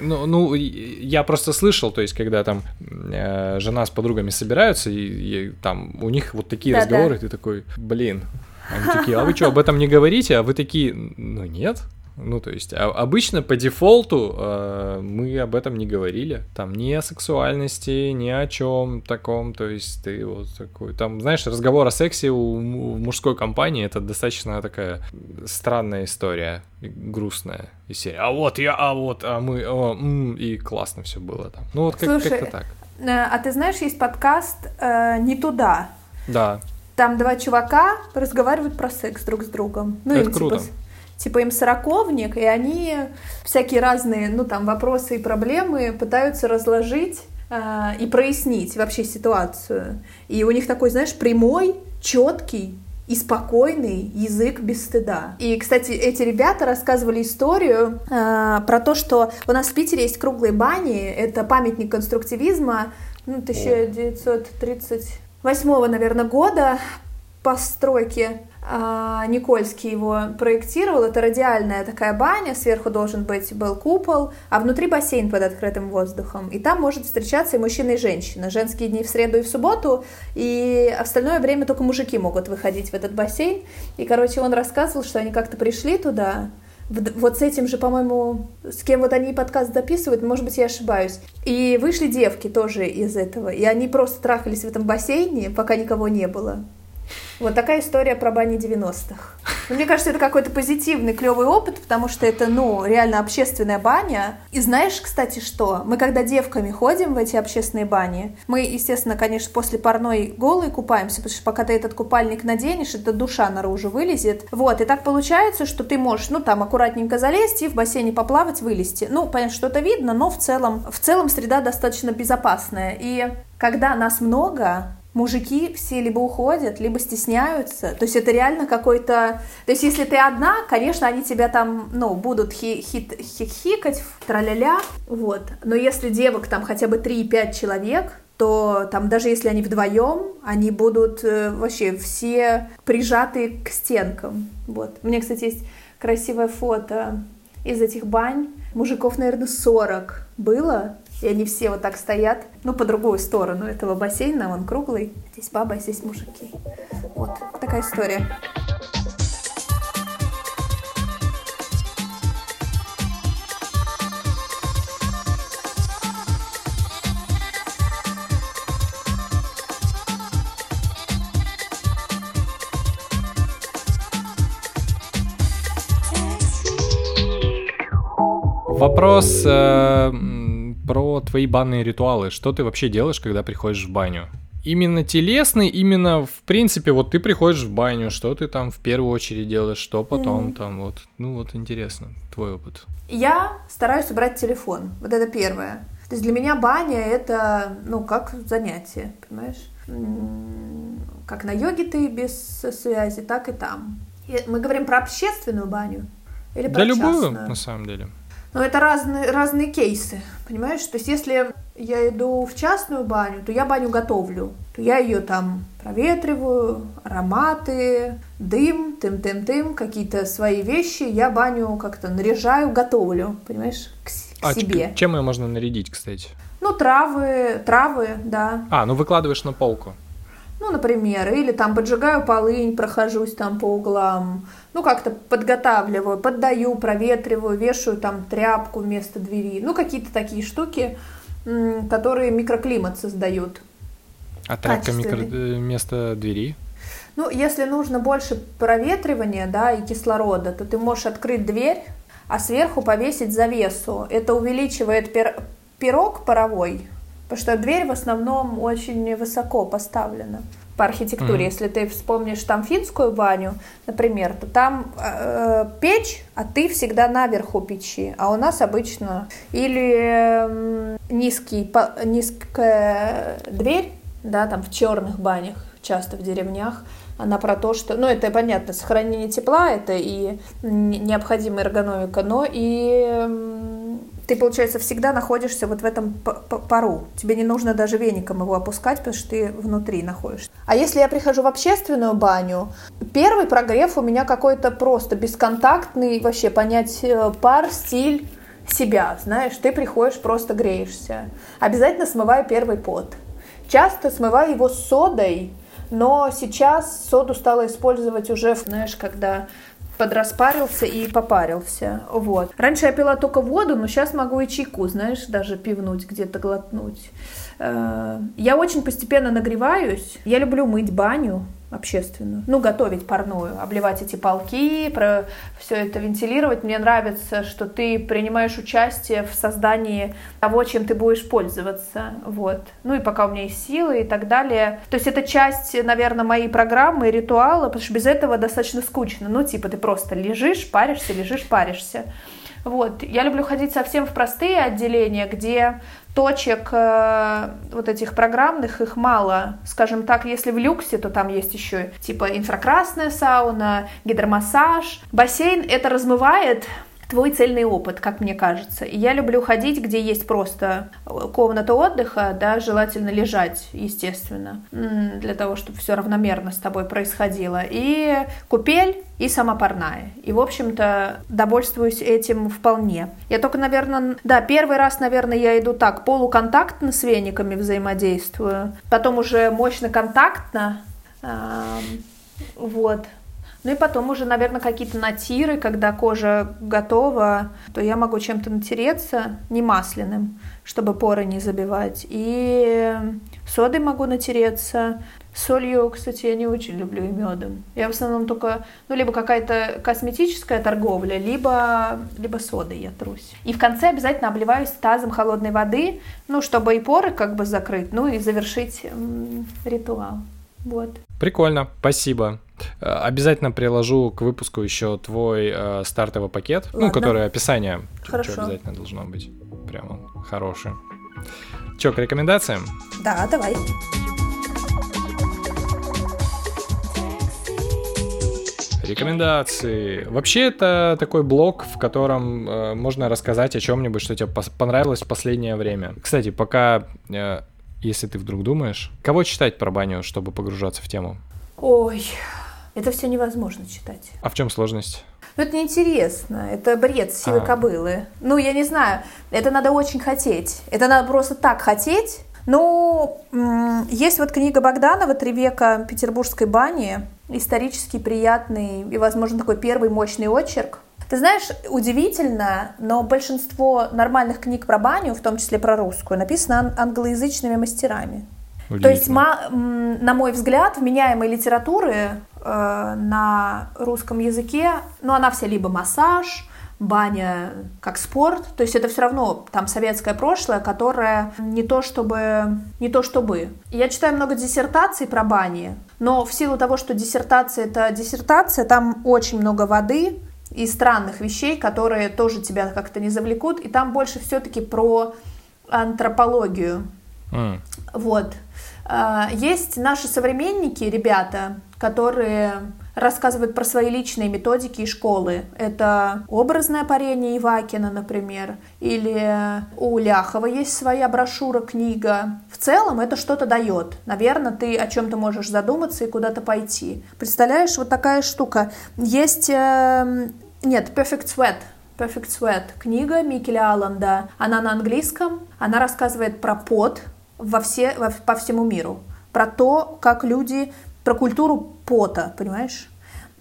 Ну, ну, я просто слышал, то есть, когда там э, жена с подругами собираются, и, и там у них вот такие да, разговоры, да. ты такой, блин. Они такие, а вы что, об этом не говорите? А вы такие, ну нет. Ну, то есть, а, обычно по дефолту э, мы об этом не говорили. Там ни о сексуальности, ни о чем таком. То есть, ты вот такой. Там, знаешь, разговор о сексе у, у мужской компании это достаточно такая странная история, грустная из серии. А вот я, а вот, а мы, о, м, и классно все было там. Ну, вот как, Слушай, как-то так. Э, а ты знаешь, есть подкаст э, «Не туда». Да. Там два чувака разговаривают про секс друг с другом. Ну, это им, круто. Типа, типа им сороковник, и они всякие разные, ну, там, вопросы и проблемы пытаются разложить э, и прояснить вообще ситуацию. И у них такой, знаешь, прямой, четкий и спокойный язык без стыда. И, кстати, эти ребята рассказывали историю э, про то, что у нас в Питере есть круглые бани, это памятник конструктивизма, ну, 1938, наверное, года постройки. А, Никольский его проектировал. Это радиальная такая баня, сверху должен быть был купол, а внутри бассейн под открытым воздухом. И там может встречаться и мужчина, и женщина. Женские дни в среду и в субботу, и остальное время только мужики могут выходить в этот бассейн. И, короче, он рассказывал, что они как-то пришли туда, вот с этим же, по-моему, с кем вот они подкаст записывают, может быть, я ошибаюсь. И вышли девки тоже из этого, и они просто трахались в этом бассейне, пока никого не было. Вот такая история про бани 90-х. Но мне кажется, это какой-то позитивный, клевый опыт, потому что это, ну, реально общественная баня. И знаешь, кстати, что? Мы когда девками ходим в эти общественные бани, мы, естественно, конечно, после парной голые купаемся, потому что пока ты этот купальник наденешь, эта душа наружу вылезет. Вот, и так получается, что ты можешь, ну, там, аккуратненько залезть и в бассейне поплавать, вылезти. Ну, понятно, что-то видно, но в целом, в целом среда достаточно безопасная. И когда нас много, мужики все либо уходят, либо стесняются. То есть это реально какой-то... То есть если ты одна, конечно, они тебя там, ну, будут хи хит хихикать, траля-ля, вот. Но если девок там хотя бы 3-5 человек, то там даже если они вдвоем, они будут э, вообще все прижаты к стенкам. Вот. У меня, кстати, есть красивое фото из этих бань. Мужиков, наверное, 40 было, и они все вот так стоят, ну, по другую сторону этого бассейна, он круглый. Здесь баба, здесь мужики. Вот, такая история. Вопрос э, про твои банные ритуалы. Что ты вообще делаешь, когда приходишь в баню? Именно телесный, именно в принципе, вот ты приходишь в баню, что ты там в первую очередь делаешь, что потом mm. там вот. Ну вот интересно, твой опыт. Я стараюсь убрать телефон. Вот это первое. То есть для меня баня это, ну, как занятие, понимаешь? Как на йоге ты без связи, так и там. Мы говорим про общественную баню или про Да любую, на самом деле. Но это разные, разные кейсы, понимаешь? То есть если я иду в частную баню, то я баню готовлю. То я ее там проветриваю, ароматы, дым, тым-тым-тым, какие-то свои вещи. Я баню как-то наряжаю, готовлю, понимаешь, к, к а себе. Чем ее можно нарядить, кстати? Ну, травы, травы, да. А, ну выкладываешь на полку. Ну, например, или там поджигаю полынь, прохожусь там по углам, ну, как-то подготавливаю, поддаю, проветриваю, вешаю там тряпку вместо двери. Ну, какие-то такие штуки, которые микроклимат создают. А тряпка микро... Э, вместо двери? Ну, если нужно больше проветривания, да, и кислорода, то ты можешь открыть дверь, а сверху повесить завесу. Это увеличивает пир... пирог паровой, потому что дверь в основном очень высоко поставлена по архитектуре. Mm-hmm. Если ты вспомнишь там финскую баню, например, то там э, печь, а ты всегда наверху печи, а у нас обычно или э, низкий, по, низкая дверь, да, там в черных банях, часто в деревнях, она про то, что, ну, это понятно, сохранение тепла, это и необходимая эргономика, но и ты, получается, всегда находишься вот в этом пару. Тебе не нужно даже веником его опускать, потому что ты внутри находишься. А если я прихожу в общественную баню, первый прогрев у меня какой-то просто бесконтактный, вообще понять э, пар, стиль, себя, знаешь, ты приходишь, просто греешься. Обязательно смываю первый пот. Часто смываю его содой, но сейчас соду стала использовать уже, знаешь, когда подраспарился и попарился. Вот. Раньше я пила только воду, но сейчас могу и чайку, знаешь, даже пивнуть, где-то глотнуть. Э, я очень постепенно нагреваюсь. Я люблю мыть баню общественную. Ну, готовить парную, обливать эти полки, про все это вентилировать. Мне нравится, что ты принимаешь участие в создании того, чем ты будешь пользоваться. Вот. Ну и пока у меня есть силы и так далее. То есть это часть, наверное, моей программы, ритуала, потому что без этого достаточно скучно. Ну, типа ты просто лежишь, паришься, лежишь, паришься. Вот. Я люблю ходить совсем в простые отделения, где точек э, вот этих программных, их мало. Скажем так, если в люксе, то там есть еще типа инфракрасная сауна, гидромассаж. Бассейн это размывает твой цельный опыт, как мне кажется. И я люблю ходить, где есть просто комната отдыха, да, желательно лежать, естественно, для того, чтобы все равномерно с тобой происходило. И купель, и сама парная. И, в общем-то, довольствуюсь этим вполне. Я только, наверное, да, первый раз, наверное, я иду так, полуконтактно с вениками взаимодействую, потом уже мощно контактно, вот, Ну и потом уже, наверное, какие-то натиры, когда кожа готова, то я могу чем-то натереться, не масляным, чтобы поры не забивать. И содой могу натереться. Солью, кстати, я не очень люблю и медом. Я в основном только, ну, либо какая-то косметическая торговля, либо, либо содой я трусь. И в конце обязательно обливаюсь тазом холодной воды, ну, чтобы и поры как бы закрыть, ну, и завершить м- ритуал. Вот. Прикольно, спасибо. Э, обязательно приложу к выпуску еще твой э, стартовый пакет, ну, Ладно. ну, который описание. Хорошо. Что обязательно должно быть. Прямо хороший. Че, к рекомендациям? Да, давай. Рекомендации. Вообще это такой блог, в котором э, можно рассказать о чем-нибудь, что тебе понравилось в последнее время. Кстати, пока, э, если ты вдруг думаешь, кого читать про баню, чтобы погружаться в тему? Ой, это все невозможно читать. А в чем сложность? Ну, это неинтересно. Это бред силы а. кобылы. Ну, я не знаю. Это надо очень хотеть. Это надо просто так хотеть. Ну, есть вот книга Богданова «Три века петербургской бани». Исторически приятный и, возможно, такой первый мощный очерк. Ты знаешь, удивительно, но большинство нормальных книг про баню, в том числе про русскую, написано англоязычными мастерами. То есть, на мой взгляд, вменяемой литературы э, на русском языке, ну, она вся либо массаж, баня как спорт, то есть это все равно там советское прошлое, которое не то чтобы, не то чтобы. Я читаю много диссертаций про бани, но в силу того, что диссертация это диссертация, там очень много воды и странных вещей, которые тоже тебя как-то не завлекут, и там больше все-таки про антропологию. Mm. Вот. А, есть наши современники, ребята, которые рассказывают про свои личные методики и школы. Это образное парение Ивакина, например, или у Ляхова есть своя брошюра, книга. В целом это что-то дает. Наверное, ты о чем-то можешь задуматься и куда-то пойти. Представляешь, вот такая штука. Есть... Э, нет, Perfect Sweat. Perfect Sweat. Книга Микеля Алланда. Она на английском. Она рассказывает про пот, во все, во, по всему миру. Про то, как люди, про культуру пота, понимаешь?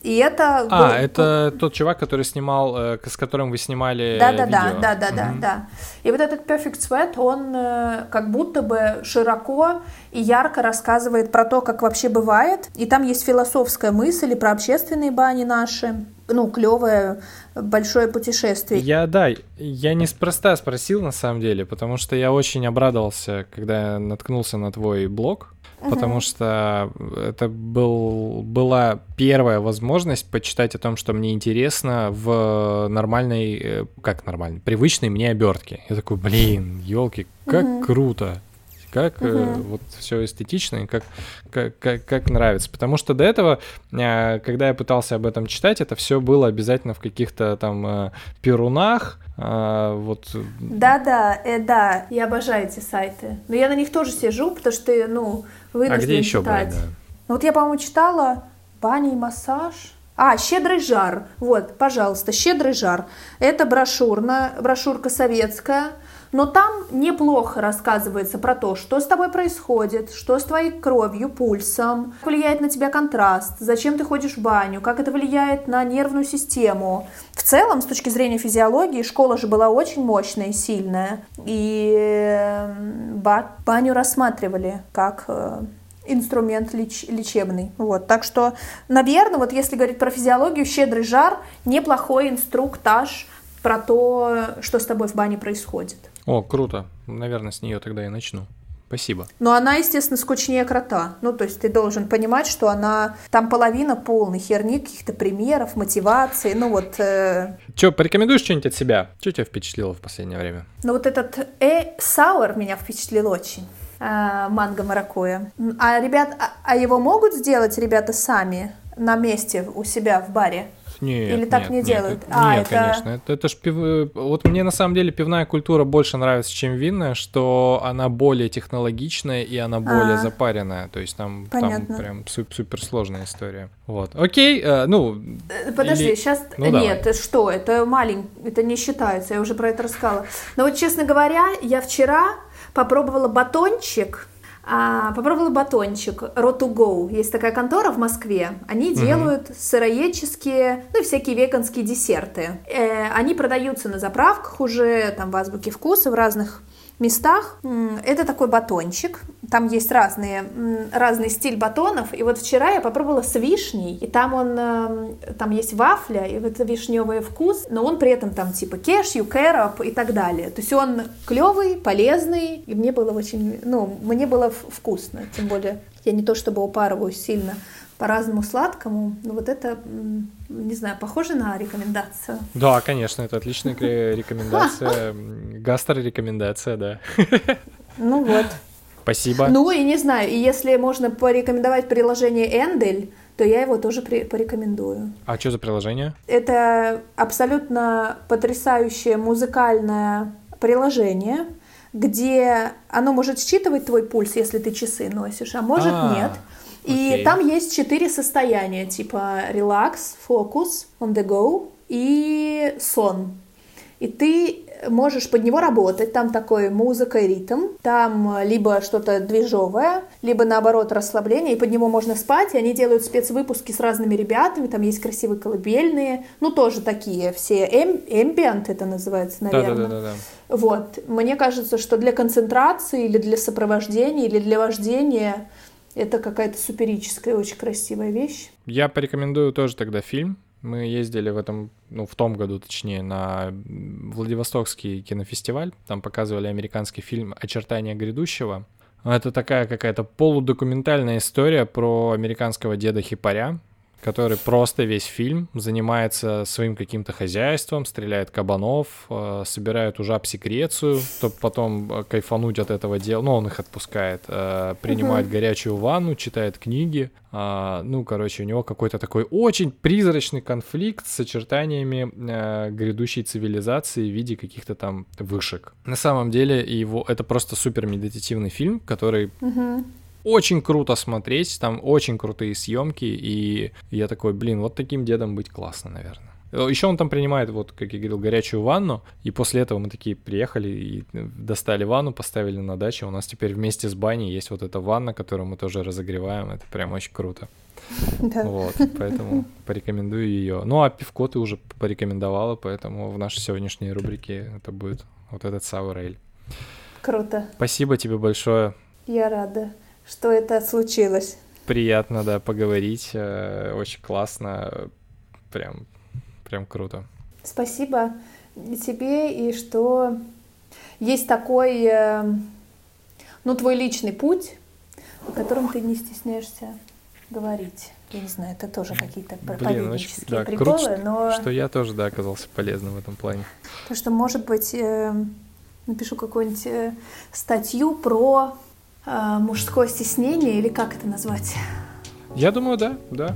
И это... А, был... это тот чувак, который снимал, э, с которым вы снимали да, да, видео. Да, да, да, да, да. И вот этот Perfect Sweat, он э, как будто бы широко и ярко рассказывает про то, как вообще бывает. И там есть философская мысль и про общественные бани наши. Ну, клевое большое путешествие. Я, да, я неспроста спросил на самом деле, потому что я очень обрадовался, когда наткнулся на твой блог, угу. потому что это был, была первая возможность почитать о том, что мне интересно в нормальной, э, как нормальной, привычной мне обертке. Я такой, блин, елки, как угу. круто как угу. э, вот все эстетично и как, как, как, как нравится. Потому что до этого, э, когда я пытался об этом читать, это все было обязательно в каких-то там э, перунах, а, вот. Да-да, э, да, я обожаю эти сайты. Но я на них тоже сижу, потому что, ну, вынужден А где еще читать. Брать, да? Ну, вот я, по-моему, читала «Баня и массаж». А, «Щедрый жар». Вот, пожалуйста, «Щедрый жар». Это брошюрная, брошюрка советская – но там неплохо рассказывается про то, что с тобой происходит, что с твоей кровью, пульсом, как влияет на тебя контраст, зачем ты ходишь в баню, как это влияет на нервную систему. В целом, с точки зрения физиологии, школа же была очень мощная и сильная. И баню рассматривали как э, инструмент леч лечебный. Вот. Так что, наверное, вот если говорить про физиологию, щедрый жар – неплохой инструктаж про то, что с тобой в бане происходит. О, круто. Наверное, с нее тогда и начну. Спасибо. Но она, естественно, скучнее крота. Ну, то есть ты должен понимать, что она... Там половина полной херни, каких-то примеров, мотивации, ну вот... Э... Че, порекомендуешь что-нибудь от себя? Что тебя впечатлило в последнее время? Ну, вот этот э сауэр меня впечатлил очень. Э, манго маракуя. А ребят, а, а его могут сделать ребята сами на месте у себя в баре? Нет, Или так нет, не нет, делают? Это, а, нет, это... конечно. Это, это ж пив... Вот мне на самом деле пивная культура больше нравится, чем винная, что она более технологичная и она более а, запаренная. То есть там, там прям супер сложная история. Вот. Окей, э, ну... Э, подожди, или... сейчас... Ну, нет, давай. что? Это маленький, это не считается, я уже про это рассказала. Но вот, честно говоря, я вчера попробовала батончик А, попробовала батончик Road to Go. Есть такая контора в Москве. Они угу. делают сыроедческие, ну и всякие веганские десерты. Э, они продаются на заправках уже, там в азбуке вкуса, в разных местах. Это такой батончик. Там есть разные, разный стиль батонов. И вот вчера я попробовала с вишней. И там он, эм, там есть вафля, и вот вишневый вкус, но он при этом там типа кешью, кэроп и так далее. То есть он клевый, полезный, и мне было очень, ну, мне было вкусно. Тем более я не то чтобы упарываюсь сильно по-разному сладкому. Но вот это, не знаю, похоже на рекомендацию. Да, конечно, это отличная рекомендация. Гастро-рекомендация, да. Ну вот. Спасибо. Ну и не знаю, и если можно порекомендовать приложение Эндель, то я его тоже при- порекомендую. А что за приложение? Это абсолютно потрясающее музыкальное приложение, где оно может считывать твой пульс, если ты часы носишь, а может А-а-а. нет. И там есть четыре состояния, типа релакс, фокус, on the go и сон. И ты можешь под него работать. Там такой музыка и ритм. Там либо что-то движовое, либо наоборот расслабление. И под него можно спать. И они делают спецвыпуски с разными ребятами. Там есть красивые колыбельные. Ну, тоже такие все. Эм, эмбиент это называется, наверное. Да, да, да, да. Вот. Мне кажется, что для концентрации или для сопровождения или для вождения это какая-то суперическая, очень красивая вещь. Я порекомендую тоже тогда фильм. Мы ездили в этом, ну, в том году, точнее, на Владивостокский кинофестиваль. Там показывали американский фильм «Очертания грядущего». Это такая какая-то полудокументальная история про американского деда Хипаря, который просто весь фильм занимается своим каким-то хозяйством, стреляет кабанов, э, собирает у жаб секрецию, чтобы потом э, кайфануть от этого дела. Ну, он их отпускает, э, принимает угу. горячую ванну, читает книги. А, ну, короче, у него какой-то такой очень призрачный конфликт с очертаниями грядущей цивилизации в виде каких-то там вышек. На самом деле его это просто супер медитативный фильм, который угу очень круто смотреть, там очень крутые съемки, и я такой, блин, вот таким дедом быть классно, наверное. Еще он там принимает, вот, как я говорил, горячую ванну, и после этого мы такие приехали и достали ванну, поставили на даче. У нас теперь вместе с баней есть вот эта ванна, которую мы тоже разогреваем. Это прям очень круто. Да. Вот, поэтому порекомендую ее. Ну, а пивко ты уже порекомендовала, поэтому в нашей сегодняшней рубрике это будет вот этот Sour Круто. Спасибо тебе большое. Я рада что это случилось. Приятно, да, поговорить. Э, очень классно. Прям, прям круто. Спасибо тебе, и что есть такой, э, ну, твой личный путь, о котором ты не стесняешься говорить. Я не знаю, это тоже какие-то проповеднические да, приколы, круто, но... что я тоже, да, оказался полезным в этом плане. То, что, может быть, э, напишу какую-нибудь статью про мужское стеснение, или как это назвать? Я думаю, да, да.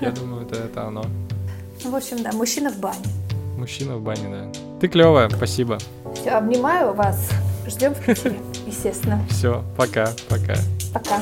Я думаю, это, это оно. Ну, в общем, да, мужчина в бане. Мужчина в бане, да. Ты клевая, спасибо. Все, обнимаю вас. Ждем в Питере, естественно. Все, пока, пока. Пока.